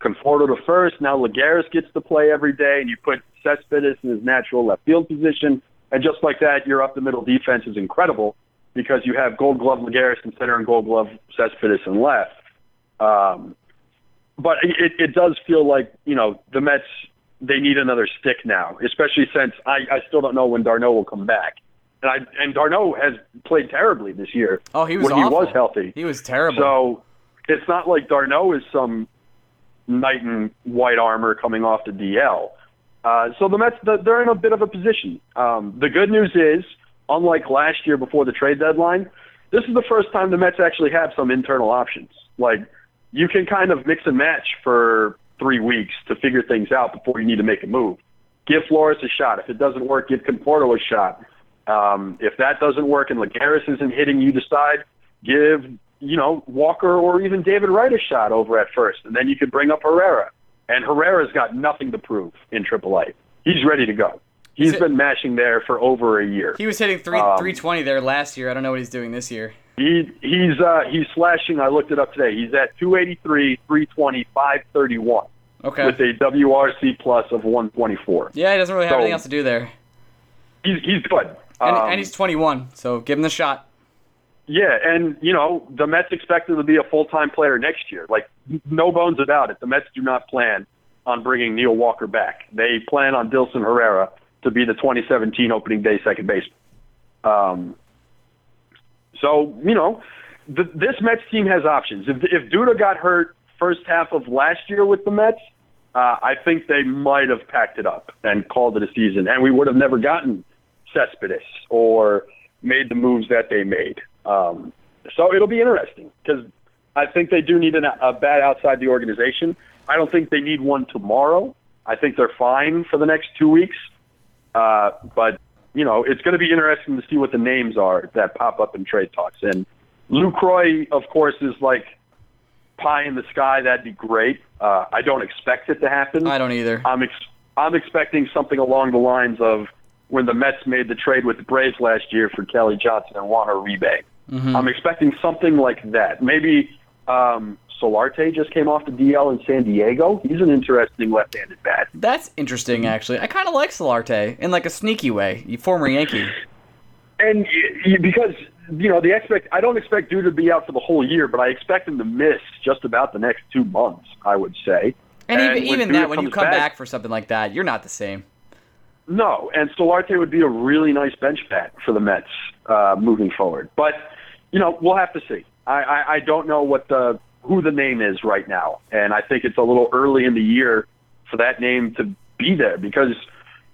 Conforto to first. Now Lagares gets to play every day, and you put Cespedes in his natural left field position, and just like that, your up the middle defense is incredible because you have Gold Glove Lagares in center and Gold Glove Cespedes in left. Um, but it, it does feel like you know the Mets they need another stick now, especially since I, I still don't know when d'Arnaud will come back, and I and d'Arnaud has played terribly this year. Oh, he was when he was healthy. He was terrible. So it's not like d'Arnaud is some knight in white armor coming off the DL. Uh, so the Mets, they're in a bit of a position. Um, the good news is, unlike last year before the trade deadline, this is the first time the Mets actually have some internal options. Like you can kind of mix and match for three weeks to figure things out before you need to make a move. Give Flores a shot. If it doesn't work, give Conforto a shot. Um, if that doesn't work and Lagares isn't hitting, you decide give you know, Walker or even David Wright a shot over at first, and then you could bring up Herrera. And Herrera's got nothing to prove in AAA. He's ready to go. He's been mashing there for over a year. He was hitting three Um, 320 there last year. I don't know what he's doing this year. He he's uh, he's slashing. I looked it up today. He's at 283, 320, 531 Okay. with a WRC plus of 124. yeah, he doesn't really have So- anything else to do there. He's he's good. And, Um, and he's 21, so give him the shot. Yeah, and you know the Mets expect him to be a full time player next year. Like no bones about it. The Mets do not plan on bringing Neil Walker back. They plan on Dilson Herrera to be the 2017 opening day second baseman. Um, so you know, th- this Mets team has options. If if Duda got hurt first half of last year with the Mets, uh, I think they might have packed it up and called it a season, and we would have never gotten Cespedes or made the moves that they made. Um, so it'll be interesting because I think they do need an, a bat outside the organization. I don't think they need one tomorrow. I think they're fine for the next two weeks. Uh, but you know, it's going to be interesting to see what the names are that pop up in trade talks. And Lucroy, of course, is like pie in the sky. That'd be great. Uh, I don't expect it to happen. I don't either. I'm ex- I'm expecting something along the lines of when the Mets made the trade with the Braves last year for Kelly Johnson and Juan Uribe. I'm expecting something like that. Maybe um, Solarte just came off the DL in San Diego. He's an interesting left-handed bat. That's interesting, actually. I kind of like Solarte in like a sneaky way. You former Yankee. And because you know the expect, I don't expect Duda to be out for the whole year, but I expect him to miss just about the next two months. I would say. And, even when even Duda that, when you come back, for something like that, you're not the same. No, and Solarte would be a really nice bench bat for the Mets uh, moving forward. But you know, we'll have to see. I, I, I don't know what the who the name is right now, and I think it's a little early in the year for that name to be there because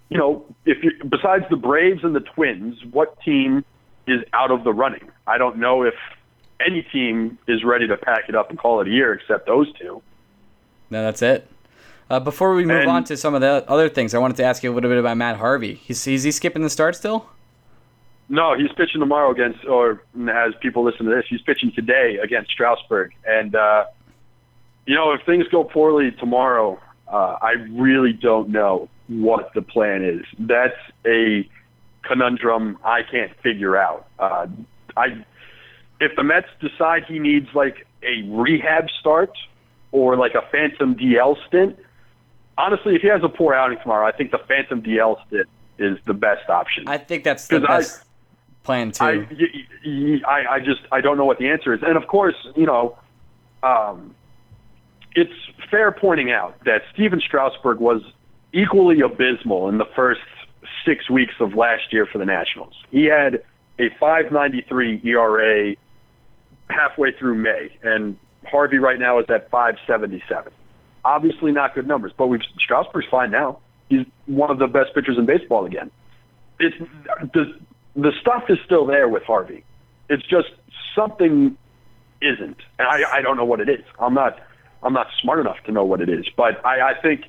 you know if you besides the Braves and the Twins, what team is out of the running? I don't know if any team is ready to pack it up and call it a year except those two. No, that's it. Uh, before we move And- on to some of the other things, I wanted to ask you a little bit about Matt Harvey. He's, is he skipping the start still? No, he's pitching tomorrow against, or as people listen to this, he's pitching today against Strasburg. And, uh, you know, if things go poorly tomorrow, uh, I really don't know what the plan is. That's a conundrum I can't figure out. Uh, I, if the Mets decide he needs like a rehab start or like a phantom DL stint, honestly, if he has a poor outing tomorrow, I think the phantom DL stint is the best option. I think that's the 'Cause I- best plan too. I, y- y- I, I just I don't know what the answer is, and of course, you know, um, it's fair pointing out that Stephen Strasburg was equally abysmal in the first six weeks of last year for the Nationals. He had a 5.93 ERA halfway through May, and Harvey right now is at 5.77. Obviously, not good numbers, but we've Strasburg's fine now. He's one of the best pitchers in baseball again. It's the the stuff is still there with Harvey. It's just something isn't, and I I don't know what it is. I'm not I'm not smart enough to know what it is, but I I think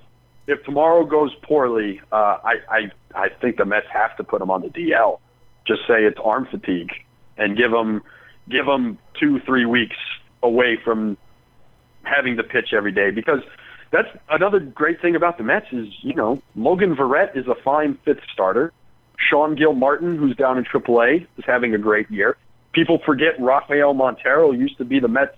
if tomorrow goes poorly, uh, I I I think the Mets have to put him on the DL. Just say it's arm fatigue and give him give him two three weeks away from having to pitch every day because that's another great thing about the Mets is you know Logan Verrett is a fine fifth starter. Sean Gilmartin, who's down in AAA, is having a great year. People forget Rafael Montero used to be the Mets'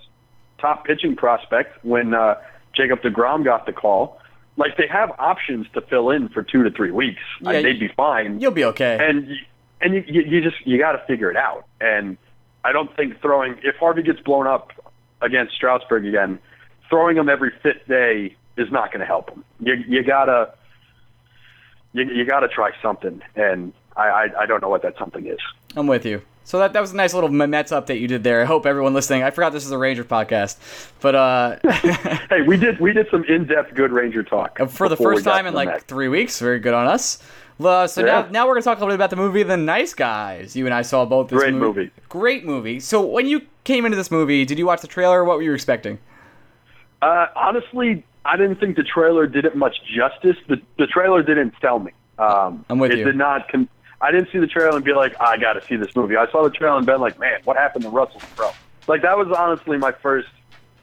top pitching prospect when uh, Jacob DeGrom got the call. Like they have options to fill in for two to three weeks. Yeah, and they'd be fine You'll be okay. and and you, you, you just you got to figure it out. And I don't think throwing if Harvey gets blown up against Strasburg again, throwing him every fifth day is not going to help him. You you gotta you, you gotta try something, and I, I I don't know what that something is. I'm with you. So that, that was a nice little Mets update you did there. I hope everyone listening. I forgot this is a Ranger podcast, but uh, *laughs* Hey, we did we did some in depth good Ranger talk for the first time in like Mets. three weeks, very good on us. Uh, so now, Yeah. now we're gonna talk a little bit about the movie The Nice Guys. You and I saw both this Great movie. Great movie. So when you came into this movie, did you watch the trailer? What were you expecting? Uh, honestly, I didn't think the trailer did it much justice. The the trailer didn't sell me. Um, I'm with it you. did not. Con- I didn't see the trailer and be like, I got to see this movie. I saw the trailer and been like, man, what happened to Russell Crowe? Like that was honestly my first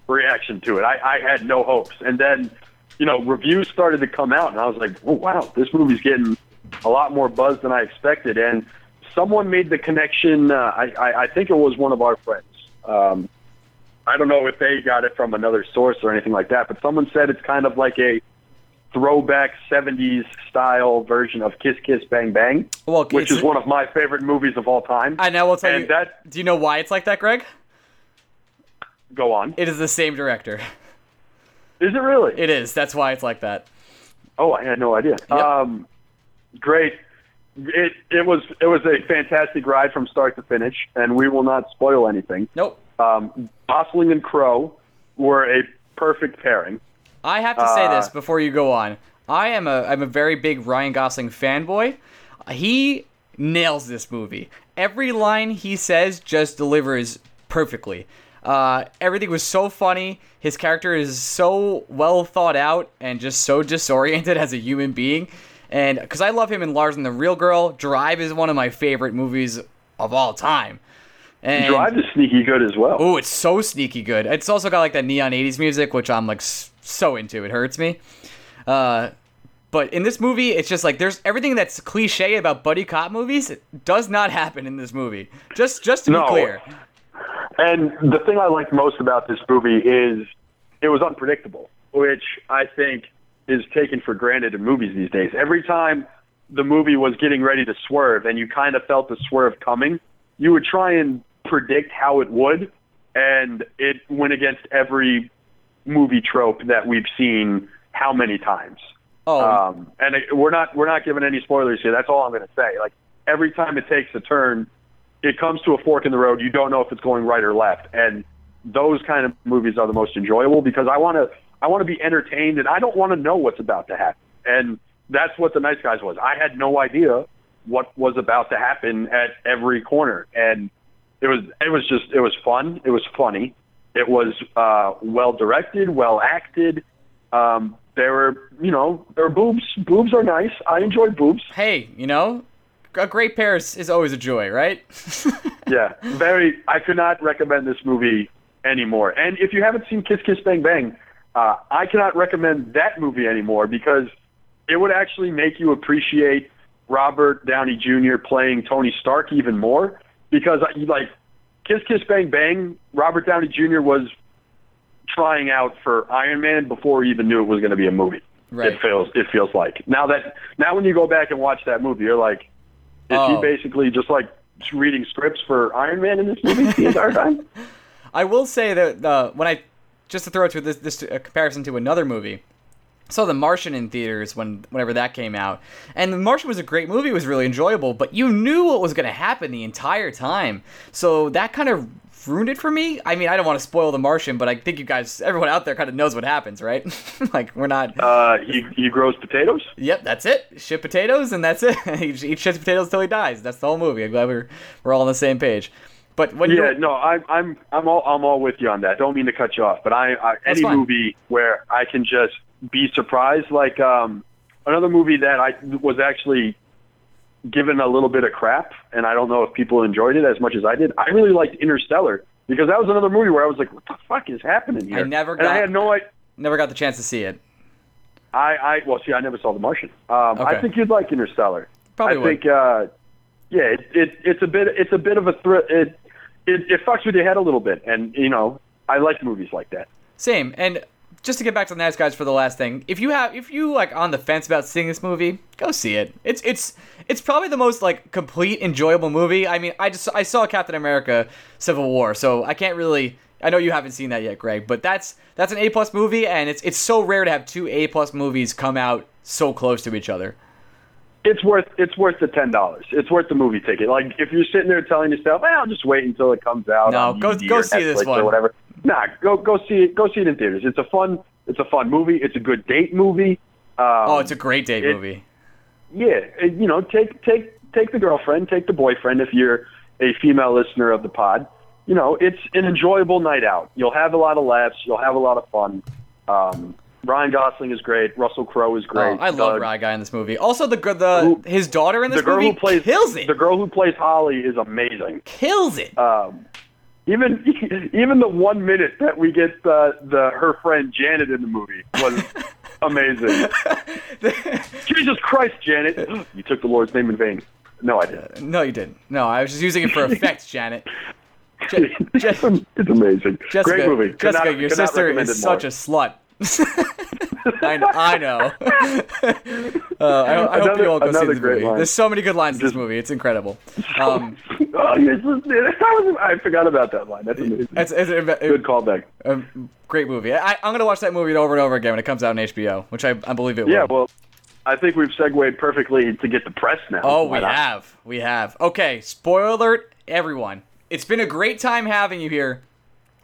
reaction to it. I, I had no hopes, and then you know reviews started to come out, and I was like, oh, wow, this movie's getting a lot more buzz than I expected. And someone made the connection. Uh, I, I I think it was one of our friends. Um, I don't know if they got it from another source or anything like that, but someone said it's kind of like a throwback 70s style version of Kiss Kiss Bang Bang, Well, which is one of my favorite movies of all time. I know. We'll tell and you. that do you know why it's like that, Greg? go on. It is the same director. Is it really? It is. That's why it's like that. Oh, I had no idea. Um, great. It it was it was a fantastic ride from start to finish, and we will not spoil anything. Nope. Um, Gosling and Crowe were a perfect pairing. I have to say Uh, this before you go on. I am a I'm a very big Ryan Gosling fanboy. He nails this movie. Every line he says just delivers perfectly. Uh, everything was so funny. His character is so well thought out and just so disoriented *laughs* as a human being. And because I love him in Lars and the Real Girl, Drive is one of my favorite movies of all time. And Drive is sneaky good as well. Oh, it's so sneaky good. It's also got like that neon 80s music, which I'm like so into. It hurts me. Uh, but in this movie, it's just like there's everything that's cliche about buddy cop movies it does not happen in this movie. Just just to No. be clear. And the thing I liked most about this movie is it was unpredictable, which I think is taken for granted in movies these days. Every time the movie was getting ready to swerve and you kind of felt the swerve coming, you would try and predict how it would, and it went against every movie trope that we've seen how many times. Oh, Um, and it, we're not we're not giving any spoilers here. That's all I'm going to say. Like every time it takes a turn, it comes to a fork in the road. You don't know if it's going right or left, and those kind of movies are the most enjoyable because I want to I want to be entertained and I don't want to know what's about to happen. And that's what the Nice Guys was. I had no idea what was about to happen at every corner, and it was it was just it was fun. It was funny. It was uh, well directed, well acted. Um, there were, you know, there were boobs. Boobs are nice. I enjoy boobs. hey, you know, a great pair is, is always a joy, right? *laughs* Yeah, very. I could not recommend this movie anymore. And if you haven't seen Kiss Kiss Bang Bang, uh, I cannot recommend that movie anymore because it would actually make you appreciate Robert Downey Jr. playing Tony Stark even more. Because uh, like Kiss Kiss Bang Bang, Robert Downey Jr. was trying out for Iron Man before he even knew it was going to be a movie. Right. It feels it feels like now that now when you go back and watch that movie, you're like, is Oh. he basically just like reading scripts for Iron Man in this movie the entire time? *laughs* I will say that uh, when I just to throw it to this, this a comparison to another movie. Saw The Martian in theaters when whenever that came out, and The Martian was a great movie. It was really enjoyable, but you knew what was going to happen the entire time, so that kind of ruined it for me. I mean, I don't want to spoil The Martian, but I think you guys, everyone out there, kind of knows what happens, right? *laughs* like we're not. Uh, he he grows potatoes. Yep, that's it. Ship potatoes, and that's it. *laughs* he he shits potatoes till he dies. That's the whole movie. I'm glad we're we're all on the same page. But when Yeah, no, I'm I'm I'm all I'm all with you on that. Don't mean to cut you off, but I, I any fine. movie where I can just be surprised, like um, another movie that I was actually given a little bit of crap, and I don't know if people enjoyed it as much as I did. I really liked Interstellar because that was another movie where I was like, "What the fuck is happening here?" I never and I had no idea. never got the chance to see it. I, I well, see, I never saw The Martian. Um, I think you'd like Interstellar. Probably I would. think, uh, yeah, it, it it's a bit it's a bit of a thrill. It, it it fucks with your head a little bit, and you know, I like movies like that. Same. And just to get back to the Nice Guys for the last thing, if you have if you like on the fence about seeing this movie, go see it. It's it's it's probably the most like complete enjoyable movie. I mean, I just I saw Captain America: Civil War, so I can't really. I know you haven't seen that yet, Greg, but that's that's an A plus movie, and it's it's so rare to have two A plus movies come out so close to each other. It's worth it's worth the ten dollars. It's worth the movie ticket. Like if you're sitting there telling yourself, "Well, I'll just wait until it comes out." No, go- go see this one. or whatever. Nah, go go see it. Go see it in theaters. It's a fun it's a fun movie. It's a good date movie. Um, Oh, it's a great date it- movie. yeah, uh, you know, take take take the girlfriend, take the boyfriend if you're a female listener of the pod. You know, it's an enjoyable night out. You'll have a lot of laughs. You'll have a lot of fun. Um, Ryan Gosling is great. Russell Crowe is Oh, great. I love Rye Guy in this movie. Also, the the Who- his daughter in this The girl movie who plays kills it. The girl who plays Holly is amazing. kills it. Um, even *laughs* even the one minute that we get the the her friend Janet in the movie was *laughs* amazing. *laughs* Jesus Christ, Janet! *gasps* You took the Lord's name in vain. No, I didn't. no, you didn't. No, I was just using it for effect, Janet. Je- Je- it's amazing. Jessica, Great movie. Jessica, not- your sister is such a slut. *laughs* I know. I *laughs* know. uh, I, I hope you all go see another this movie. line. There's so many good lines in this movie. It's incredible. *laughs* Um, oh, yes, I, was, I forgot about that line. That's amazing. it's, it's a, Good callback. a great movie. I, I'm gonna watch that movie over and over again when it comes out on HBO, which I, I believe it Yeah, will. Yeah, well, I think we've segued perfectly to get the press now. Oh, Why we not? have. We have. Okay, spoiler alert, everyone. It's been a great time having you here.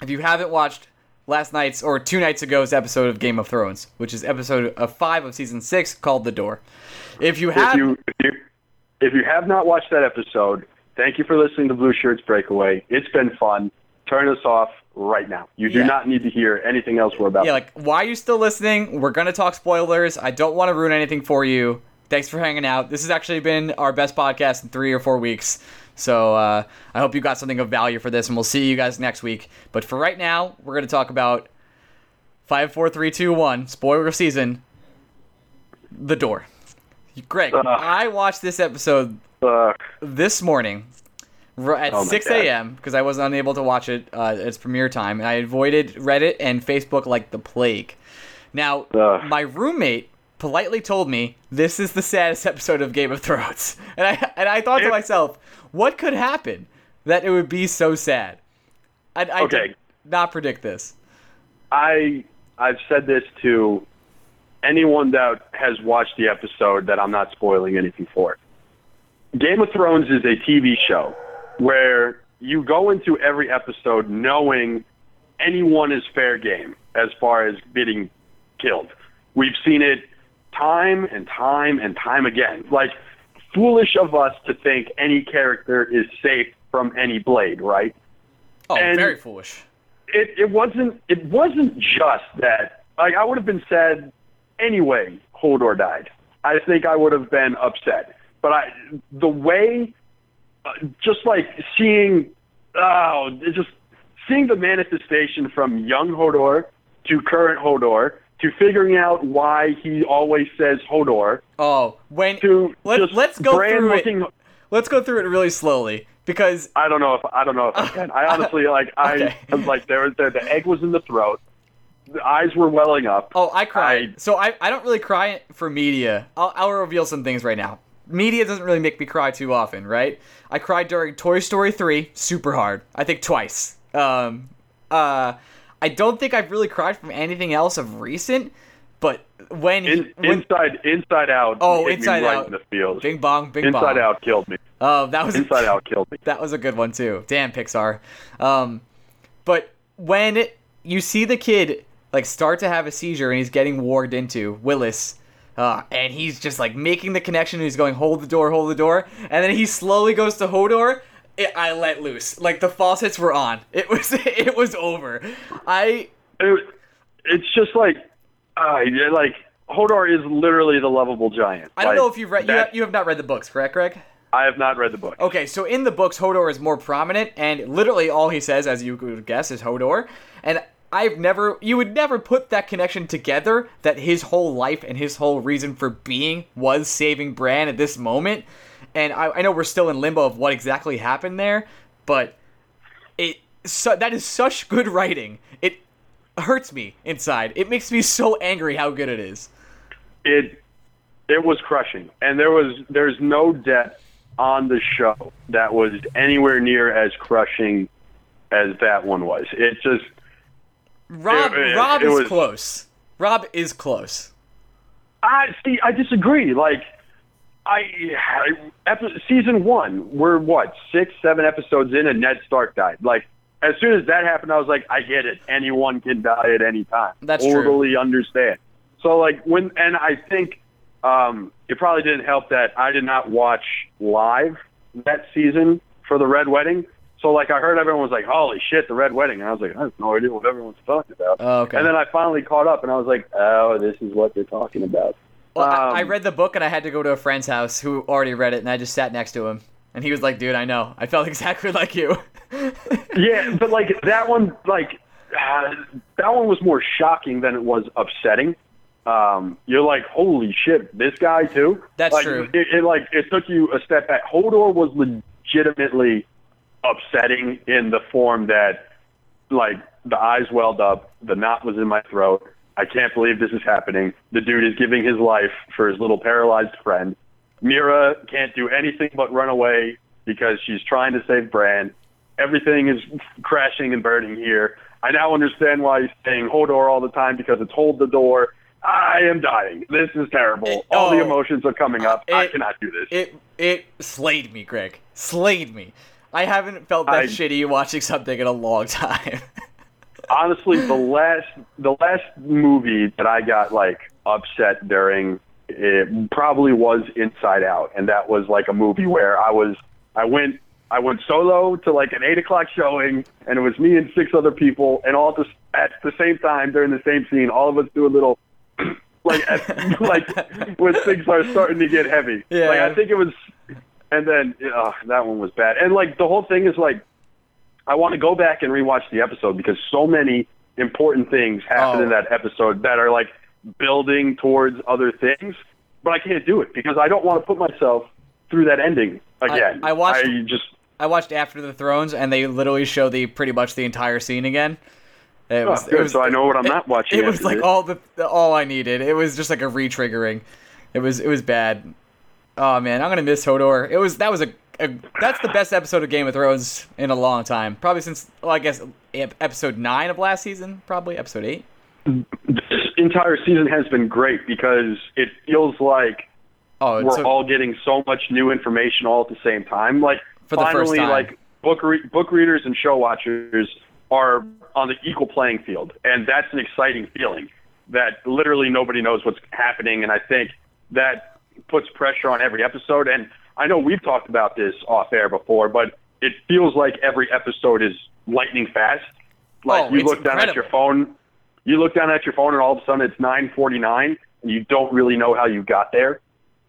If you haven't watched last night's or two nights ago's episode of Game of Thrones, which is episode of five of season six called The Door. If you have If you, if you if you have not watched that episode, thank you for listening to Blueshirts Breakaway. It's been fun. Turn us off right now. You do Yeah. not need to hear anything else we're about. yeah, like why are you still listening? We're gonna talk spoilers. I don't want to ruin anything for you. Thanks for hanging out. This has actually been our best podcast in three or four weeks. So uh, I hope you got something of value for this, and we'll see you guys next week. But for right now, we're gonna talk about five, four, three, two, one. Spoiler season. The door. Greg, Ugh. I watched this episode Ugh. this morning at Oh 6 a.m. because I was unable to watch it uh, at its premiere time, and I avoided Reddit and Facebook like the plague. Now, Ugh. my roommate politely told me this is the saddest *laughs* episode of Game of Thrones, *laughs* and I and I thought to myself, what could happen that it would be so sad? I, I Okay. did not predict this. I I've said this to anyone that has watched the episode that I'm not spoiling anything for. Game of Thrones is a TV show where you go into every episode knowing anyone is fair game as far as getting killed. We've seen it time and time and time again. Like foolish of us to think any character is safe from any blade, right? Oh, And- very foolish. it, it wasn't it wasn't just that like I would have been sad anyway Hodor died. I think I would have been upset. But I the way uh, just like seeing oh just seeing the manifestation from young Hodor to current Hodor to figuring out why he always says Hodor Oh, when to let, let's go through looking, it. Let's go through it really slowly because I don't know if I don't know if I can. I honestly like *laughs* I Okay. I'm like there was the, the egg was in the throat, the eyes were welling up. Oh, I cried. I- so I, I don't really cry for media. I'll, I'll reveal some things right now. Media doesn't really make me cry too often, right? I cried during Toy Story 3, super hard. I think twice. Um, uh, I don't think I've really cried from anything else of recent, but when, In, when inside Inside Out. Oh, Inside right Out. in the feels. Bing Bong, Bing Bong. Inside Out killed me. Oh, that was Inside Out killed me. That was a good one too. Damn Pixar. Um, but when you see the kid like start to have a seizure and he's getting warged into Wylis, uh, and he's just like making the connection. And he's going, "Hold the door, hold the door," and then he slowly goes to Hodor. It, I let loose. Like the faucets were on. It was *laughs* it was over. I It, it's just like, uh, like Hodor is literally the lovable giant. I don't Like, know if you've read. You have, you have not read the books, correct, Greg? I have not read the book. Okay, so in the books, Hodor is more prominent, and literally all he says, as you could guess, is Hodor. And I've never, you would never put that connection together that his whole life and his whole reason for being was saving Bran at this moment. And I, I know we're still in limbo of what exactly happened there, but it so, that is such good writing. It hurts me inside. It makes me so angry how good it is. it it was crushing, and there was there's no depth on the show that was anywhere near as crushing as that one was. It just Rob, It- it- Rob it is was- close. Rob is close. I see. I disagree. Like, I, I season one, we're what six, seven episodes in, and Ned Stark died. Like, as soon as that happened, I was like, I get it. Anyone can die at any time. That's true. totally understand. So, like, when and I think um, it probably didn't help that I did not watch live that season for the Red Wedding. So, like, I heard everyone was like, "Holy shit, the Red Wedding," and I was like, "I have no idea what everyone's talking about." Oh, okay. And then I finally caught up, and I was like, "Oh, this is what they're talking about." Well, I, I Um, read the book and I had to go to a friend's house who already read it, and I just sat next to him, and he was like, "Dude, I know. I felt *laughs* exactly like you." *laughs* yeah, but like that one, like uh, that one was more shocking than it was upsetting. Um, you're like, holy shit, this guy too. That's like, true. It, it like it took you a step back. Hodor was legitimately upsetting in the form that, like, the eyes welled up, the knot was in my throat. I can't believe this is happening. The dude is giving his life for his little paralyzed friend. Meera can't do anything but run away because she's trying to save Bran. Everything is crashing and burning here. I now understand why he's saying Hodor all the time because it's hold the door. I am dying. This is terrible. It- all the oh. emotions are coming up. I cannot do this. It it slayed me, Greg. Slayed me. I haven't felt that I- shitty watching something in a long *laughs* time. Honestly, the last the last movie that I got like upset during it probably was Inside Out, and that was like a movie where I was I went I went solo to like an eight o'clock showing, and it was me and six other people, and all at the, at the same time during the same scene, all of us do a little. *clears throat* like, at, *laughs* like when things are starting to get heavy. Yeah. Like I think it was, and then uh, that one was bad. And like the whole thing is like, I want to go back and rewatch the episode because so many important things happen Oh. in that episode that are like building towards other things, but I can't do it because I don't want to put myself through that ending again. I watched- I just I watched After the Thrones, and they literally show the pretty much the entire scene again. It oh, good, so I know what I'm not *laughs* watching. It was like this. all the the- all I needed. It was just like a re-triggering. It was it was bad. Oh man, I'm gonna miss Hodor. It was that was a, a that's the best episode of Game of Thrones in a long time. Probably since well, I guess episode nine of last season. Probably episode eight. this entire season has been great because it feels like Oh, we're so- all getting so much new information all at the same time. Like For the first finally, time. like book re- book readers and show watchers are on the equal playing field, and that's an exciting feeling. That literally nobody knows what's happening, and I think that puts pressure on every episode. And I know we've talked about this off air before, but it feels like every episode is lightning fast. Like Oh, you look down at your phone, you look down at your phone, and all of a sudden it's 9:49, and you don't really know how you got there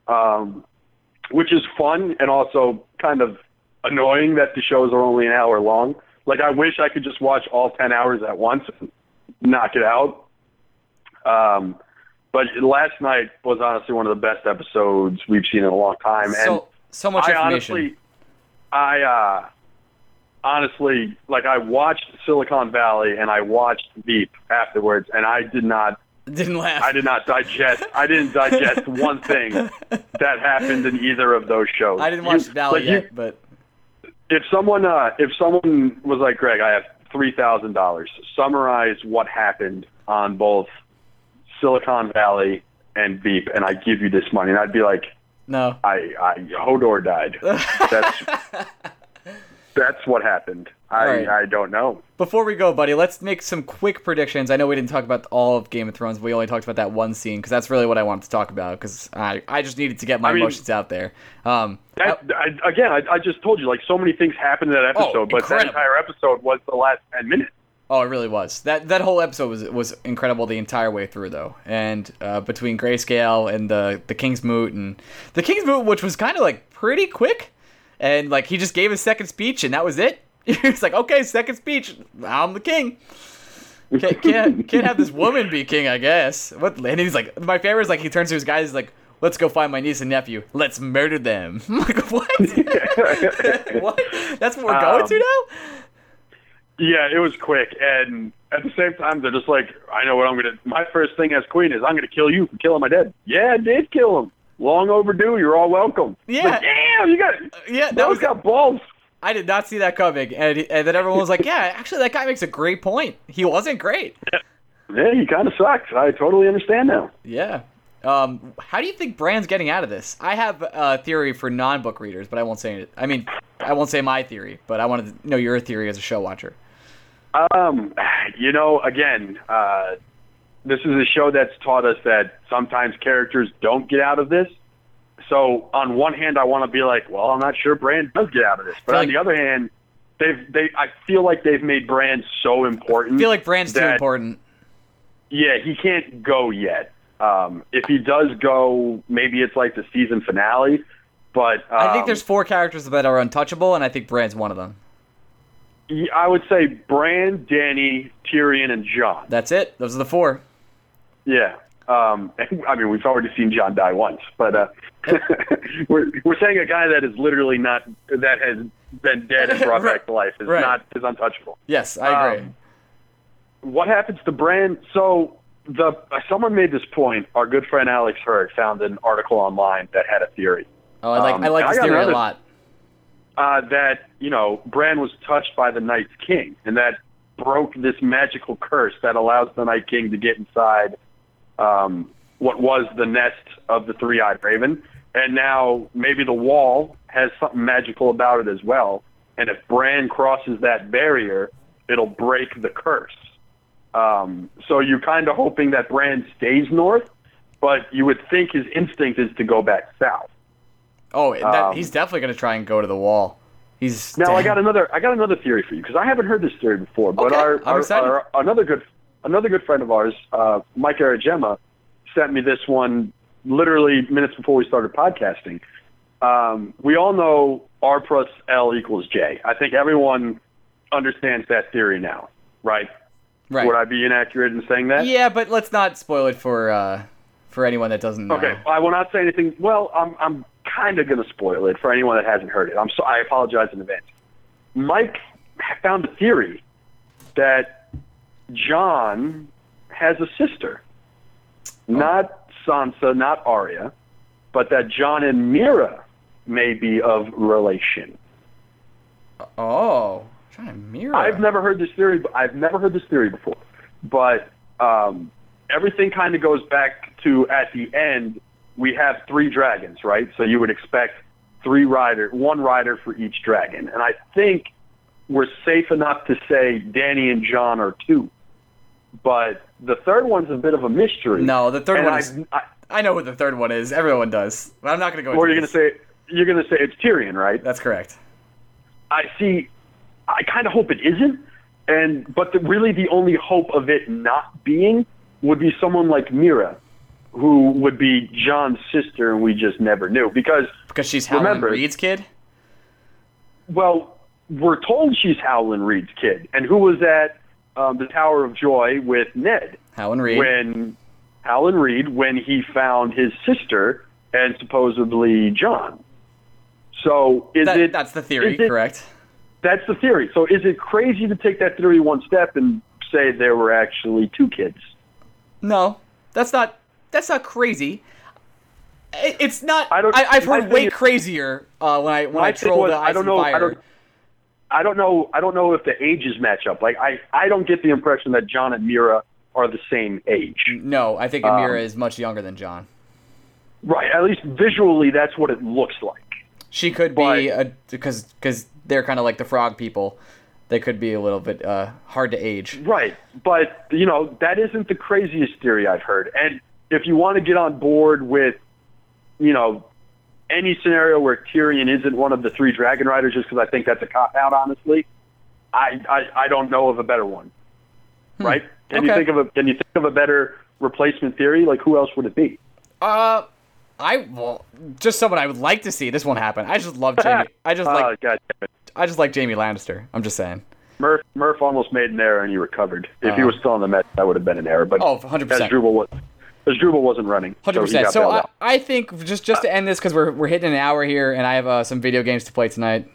um, which is fun and also kind of annoying that the shows are only an hour long. Like I wish I could just watch all ten hours at once and knock it out. Um, but last night was honestly one of the best episodes we've seen in a long time, and so much I information. honestly, I uh, honestly like I watched Silicon Valley and I watched Veep afterwards, and I did not Didn't laugh. I did not digest. I didn't digest *laughs* one thing that happened in either of those shows. I didn't watch You- Valley like, you- yet, but if someone, uh, if someone was like, Greg, I have three thousand dollars. Summarize what happened on both Silicon Valley and Veep, and I give you this money, and I'd be like, no. I, I Hodor died. That's *laughs* that's what happened. I, right. I don't know. Before we go, buddy, let's make some quick predictions. I know we didn't talk about all of Game of Thrones. We only talked about that one scene because that's really what I wanted to talk about because I, I just needed to get my I mean- emotions out there. Um, That, I, again, I, I just told you, like so many things happened in that episode, Oh, but that entire episode was the last ten minutes. Oh, it really was. That that whole episode was was incredible the entire way through, though. And uh, between Greyscale and the the King's Moot and the King's Moot, which was kind of like pretty quick, and like he just gave his second speech and that was it. *laughs* He was like, okay, second speech, I'm the king. Can't, can't, can't have this woman be king, I guess. What? And he's like, my favorite is like he turns to his guys, he's like, let's go find my niece and nephew. Let's murder them. *laughs* I'm like, what? *laughs* what? That's what we're going Um, to now? Yeah, it was quick, and at the same time, they're just like, I know what I'm gonna. My first thing as queen is I'm gonna kill you for killing my dad. Yeah, I did kill him. Long overdue. You're all welcome. Yeah. Like, damn, you got. Yeah, that was. got balls. I did not see that coming, and, and then everyone was like, "Yeah, actually, that guy makes a great point. He wasn't great." Yeah, he kind of sucks. I totally understand now. Yeah. Um, how do you think Bran's getting out of this? I have a theory for non-book readers, but I won't say it. I mean, I won't say my theory, but I wanted to know your theory as a show watcher. Um, you know, again, uh, this is a show that's taught us that sometimes characters don't get out of this. So on one hand, I want to be like, well, I'm not sure Bran does get out of this, but feel on like- the other hand, they've they I feel like they've made Bran so important. I feel like Bran's too important. Yeah, he can't go yet. Um, if he does go, maybe it's like the season finale. But um, I think there's four characters that are untouchable, and I think Bran's one of them. I would say Bran, Dany, Tyrion, and Jon. That's it. Those are the four. Yeah. Um, *laughs* I mean, we've already seen Jon die once, but uh, *laughs* we're we're saying a guy that is literally not that has been dead and brought Right. *laughs* back to life is Right. not is untouchable. Yes, I agree. Um, What happens to Bran? So the uh, someone made this point. Our good friend Alex Hurd found an article online that had a theory oh, I like um, I like I this got theory a lot. Uh, that you know Bran was touched by the Night King, and that broke this magical curse that allows the Night King to get inside um, what was the nest of the three-eyed raven, and now maybe the wall has something magical about it as well. And if Bran crosses that barrier, it'll break the curse. Um, so you're kind of hoping that Bran stays north, but you would think his instinct is to go back south. Oh, that, um, he's definitely gonna try and go to the wall. He's Now I got another I got another theory for you because I haven't heard this theory before. But Okay, our, I'm our, excited. our another good another good friend of ours, uh, Mike Aragema, sent me this one literally minutes before we started podcasting. Um, we all know R plus L equals J. I think everyone understands that theory now, right? right. Would I be inaccurate in saying that? Yeah, but let's not spoil it for uh, for anyone that doesn't know. Okay, I will not say anything. Well, I'm I'm kind of going to spoil it for anyone that hasn't heard it. I'm so I apologize in advance. Mike found a theory that Jon has a sister, not Sansa, not Arya, but that Jon and Meera may be of relation. Oh, trying to mirror. I've never heard this theory. I've never heard this theory before, but um, everything kind of goes back to at the end we have three dragons, right? So you would expect three rider, one rider for each dragon, and I think we're safe enough to say Dany and Jon are two, but the third one's a bit of a mystery. No, the third and one I, is. I, I know who the third one is. Everyone does. But I'm not gonna go. what are into you gonna this. say? You're gonna say it's Tyrion, right? That's correct. I see. I kind of hope it isn't, and but the, really the only hope of it not being would be someone like Meera, who would be Jon's sister, and we just never knew because Because she's Howland Remember- Reed's kid. well, we're told she's Howland Reed's kid, and who was at um, the Tower of Joy with Ned Howland Reed. when Howland Reed when he found his sister and supposedly Jon. So is That- it that's the theory, it- correct? That's the theory. So is it crazy to take that theory one step and say there were actually two kids? No, that's not. That's not crazy. It- It's not. I don't- I, I've heard way is- crayer uh, when I when I troll was, the I don't know. fire. I don't. I don't know. I don't know if the ages match up. Like I, I don't get the impression that Jon and Meera are the same age. No, I think Amira Um, is much younger than Jon. Right. At least visually, that's what it looks like. She could but- be because because they're kind of like the frog people. They could be a little bit uh, hard to age. Right. But you know that isn't the craziest theory I've heard. And if you want to get on board with, you know, any scenario where Tyrion isn't one of the three dragon riders, just because I think that's a cop out, honestly, I, I I don't know of a better one. Right? Can you think of a Can you think of a better replacement theory? Like who else would it be? Uh, I well, just someone I would like to see. This won't happen. I just love Jaime. *laughs* I just oh like God, damn it. I just like Jaime Lannister. I'm just saying. Murph Murph almost made an error and he recovered. If he Uh. was still on the Mets, that would have been an error. But Oh, 100%. as Drupal was, as Drupal wasn't running, Hundred percent. got So I. I think just just to end this because we're we're hitting an hour here, and I have uh, some video games to play tonight.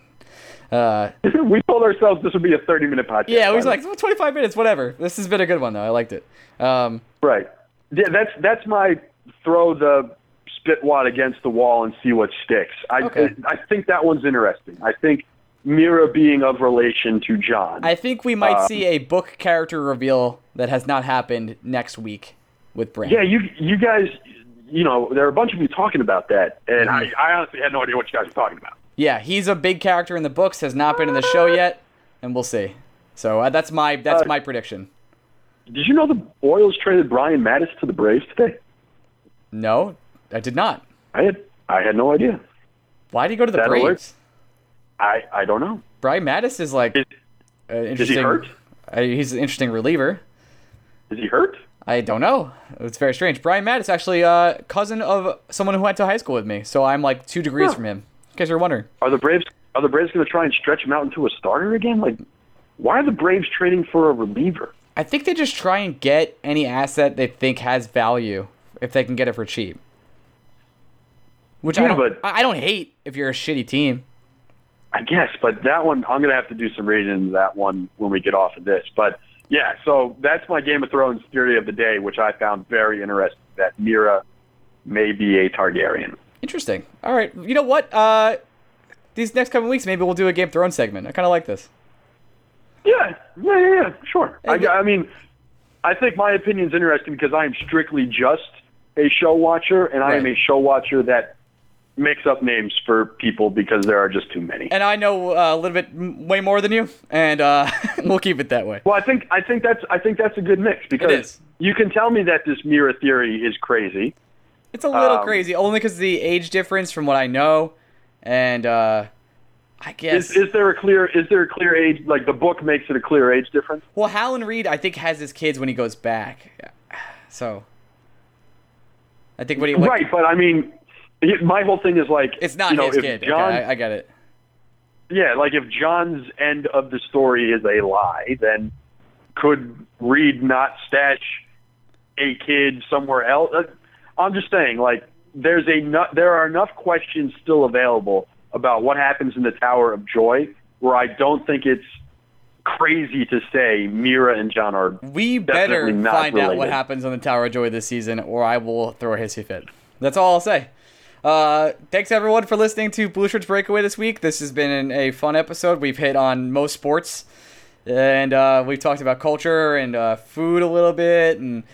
Uh, *laughs* we told ourselves this would be a 30 minute podcast. yeah, we was like well, 25 minutes, whatever. This has been a good one though. I liked it. Um, Right. Yeah, that's that's my throw the spit wad against the wall and see what sticks. I Okay. I think that one's interesting. I think Meera being of relation to Jon. I think we might Um, see a book character reveal that has not happened next week with yeah, you you guys, you know, there are a bunch of you talking about that, and. I, I honestly had no idea what you guys were talking about. Yeah, he's a big character in the books, has not been in the show yet, and we'll see. So uh, that's my that's Uh, my prediction. Did you know the Orioles traded Brian Matusz to the Braves today? No, I did not. I had I had no idea. Why did he go to the That Braves? I I don't know. Brian Matusz is like Is, uh, is interesting. he hurt? Uh, he's an interesting reliever. Is he hurt? I don't know. It's very strange. Brian Matusz actually uh, cousin of someone who went to high school with me, so I'm like two degrees Huh. from him. In case you're wondering. Are the Braves are the Braves going to try and stretch him out into a starter again? Like why are the Braves trading for a reliever? I think they just try and get any asset they think has value if they can get it for cheap. Which I Yeah, don't. but- I I don't hate if you're a shitty team. I guess, but that one I'm gonna have to do some reading into that one when we get off of this. But yeah, so that's my Game of Thrones theory of the day, which I found very interesting. That Meera may be a Targaryen. Interesting. All right. You know what? Uh, these next couple weeks, maybe we'll do a Game of Thrones segment. I kind of like this. Yeah, yeah, yeah, yeah sure. I, Hey, I mean, I think my opinion's interesting because I am strictly just a show watcher, and I am a show watcher that makes up names for people because there are just too many. And I know uh, a little bit m- way more than you, and uh, *laughs* we'll keep it that way. Well, I think I think that's I think that's a good mix because you can tell me that this Meera theory is crazy. It's a little Um, crazy, only because of the age difference from what I know, and uh, I guess. Is, is there a clear is there a clear age like the book makes it a clear age difference? well, Howland Reed, I think, has his kids when he goes back, so I think when he like, right, but I mean, my whole thing is like it's not you know, his kid. Jon, okay, I, I get it. yeah, like if Jon's end of the story is a lie, then could Reed not stash a kid somewhere else? Uh, I'm just saying, like there's a there are enough questions still available about what happens in the Tower of Joy where I don't think it's crazy to say Meera and John are We better find out what happens on the Tower of Joy this season, or I will throw a hissy fit. That's all I'll say. Uh, thanks everyone for listening to Blueshirts Breakaway this week. This has been a fun episode. We've hit on most sports, and uh, we've talked about culture and uh, food a little bit, and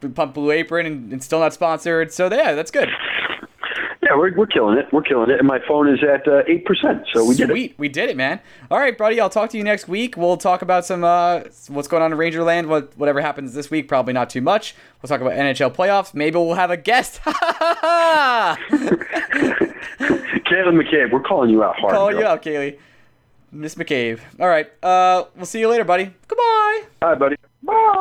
we pumped Blue Apron, and, and still not sponsored. So yeah, that's good. Yeah, we're, we're killing it. We're killing it. And my phone is at uh, 8%. So we did it. We did it, man. All right, buddy. I'll talk to you next week. We'll talk about some uh, what's going on in Rangerland. What whatever happens this week, probably not too much. We'll talk about NHL playoffs. Maybe we'll have a guest. *laughs* Caitlin McCabe, we're calling you out hard. Call you out, Kaylee. Miss McCabe. All right. Uh, we'll see you later, buddy. Goodbye. Hi, buddy. Bye.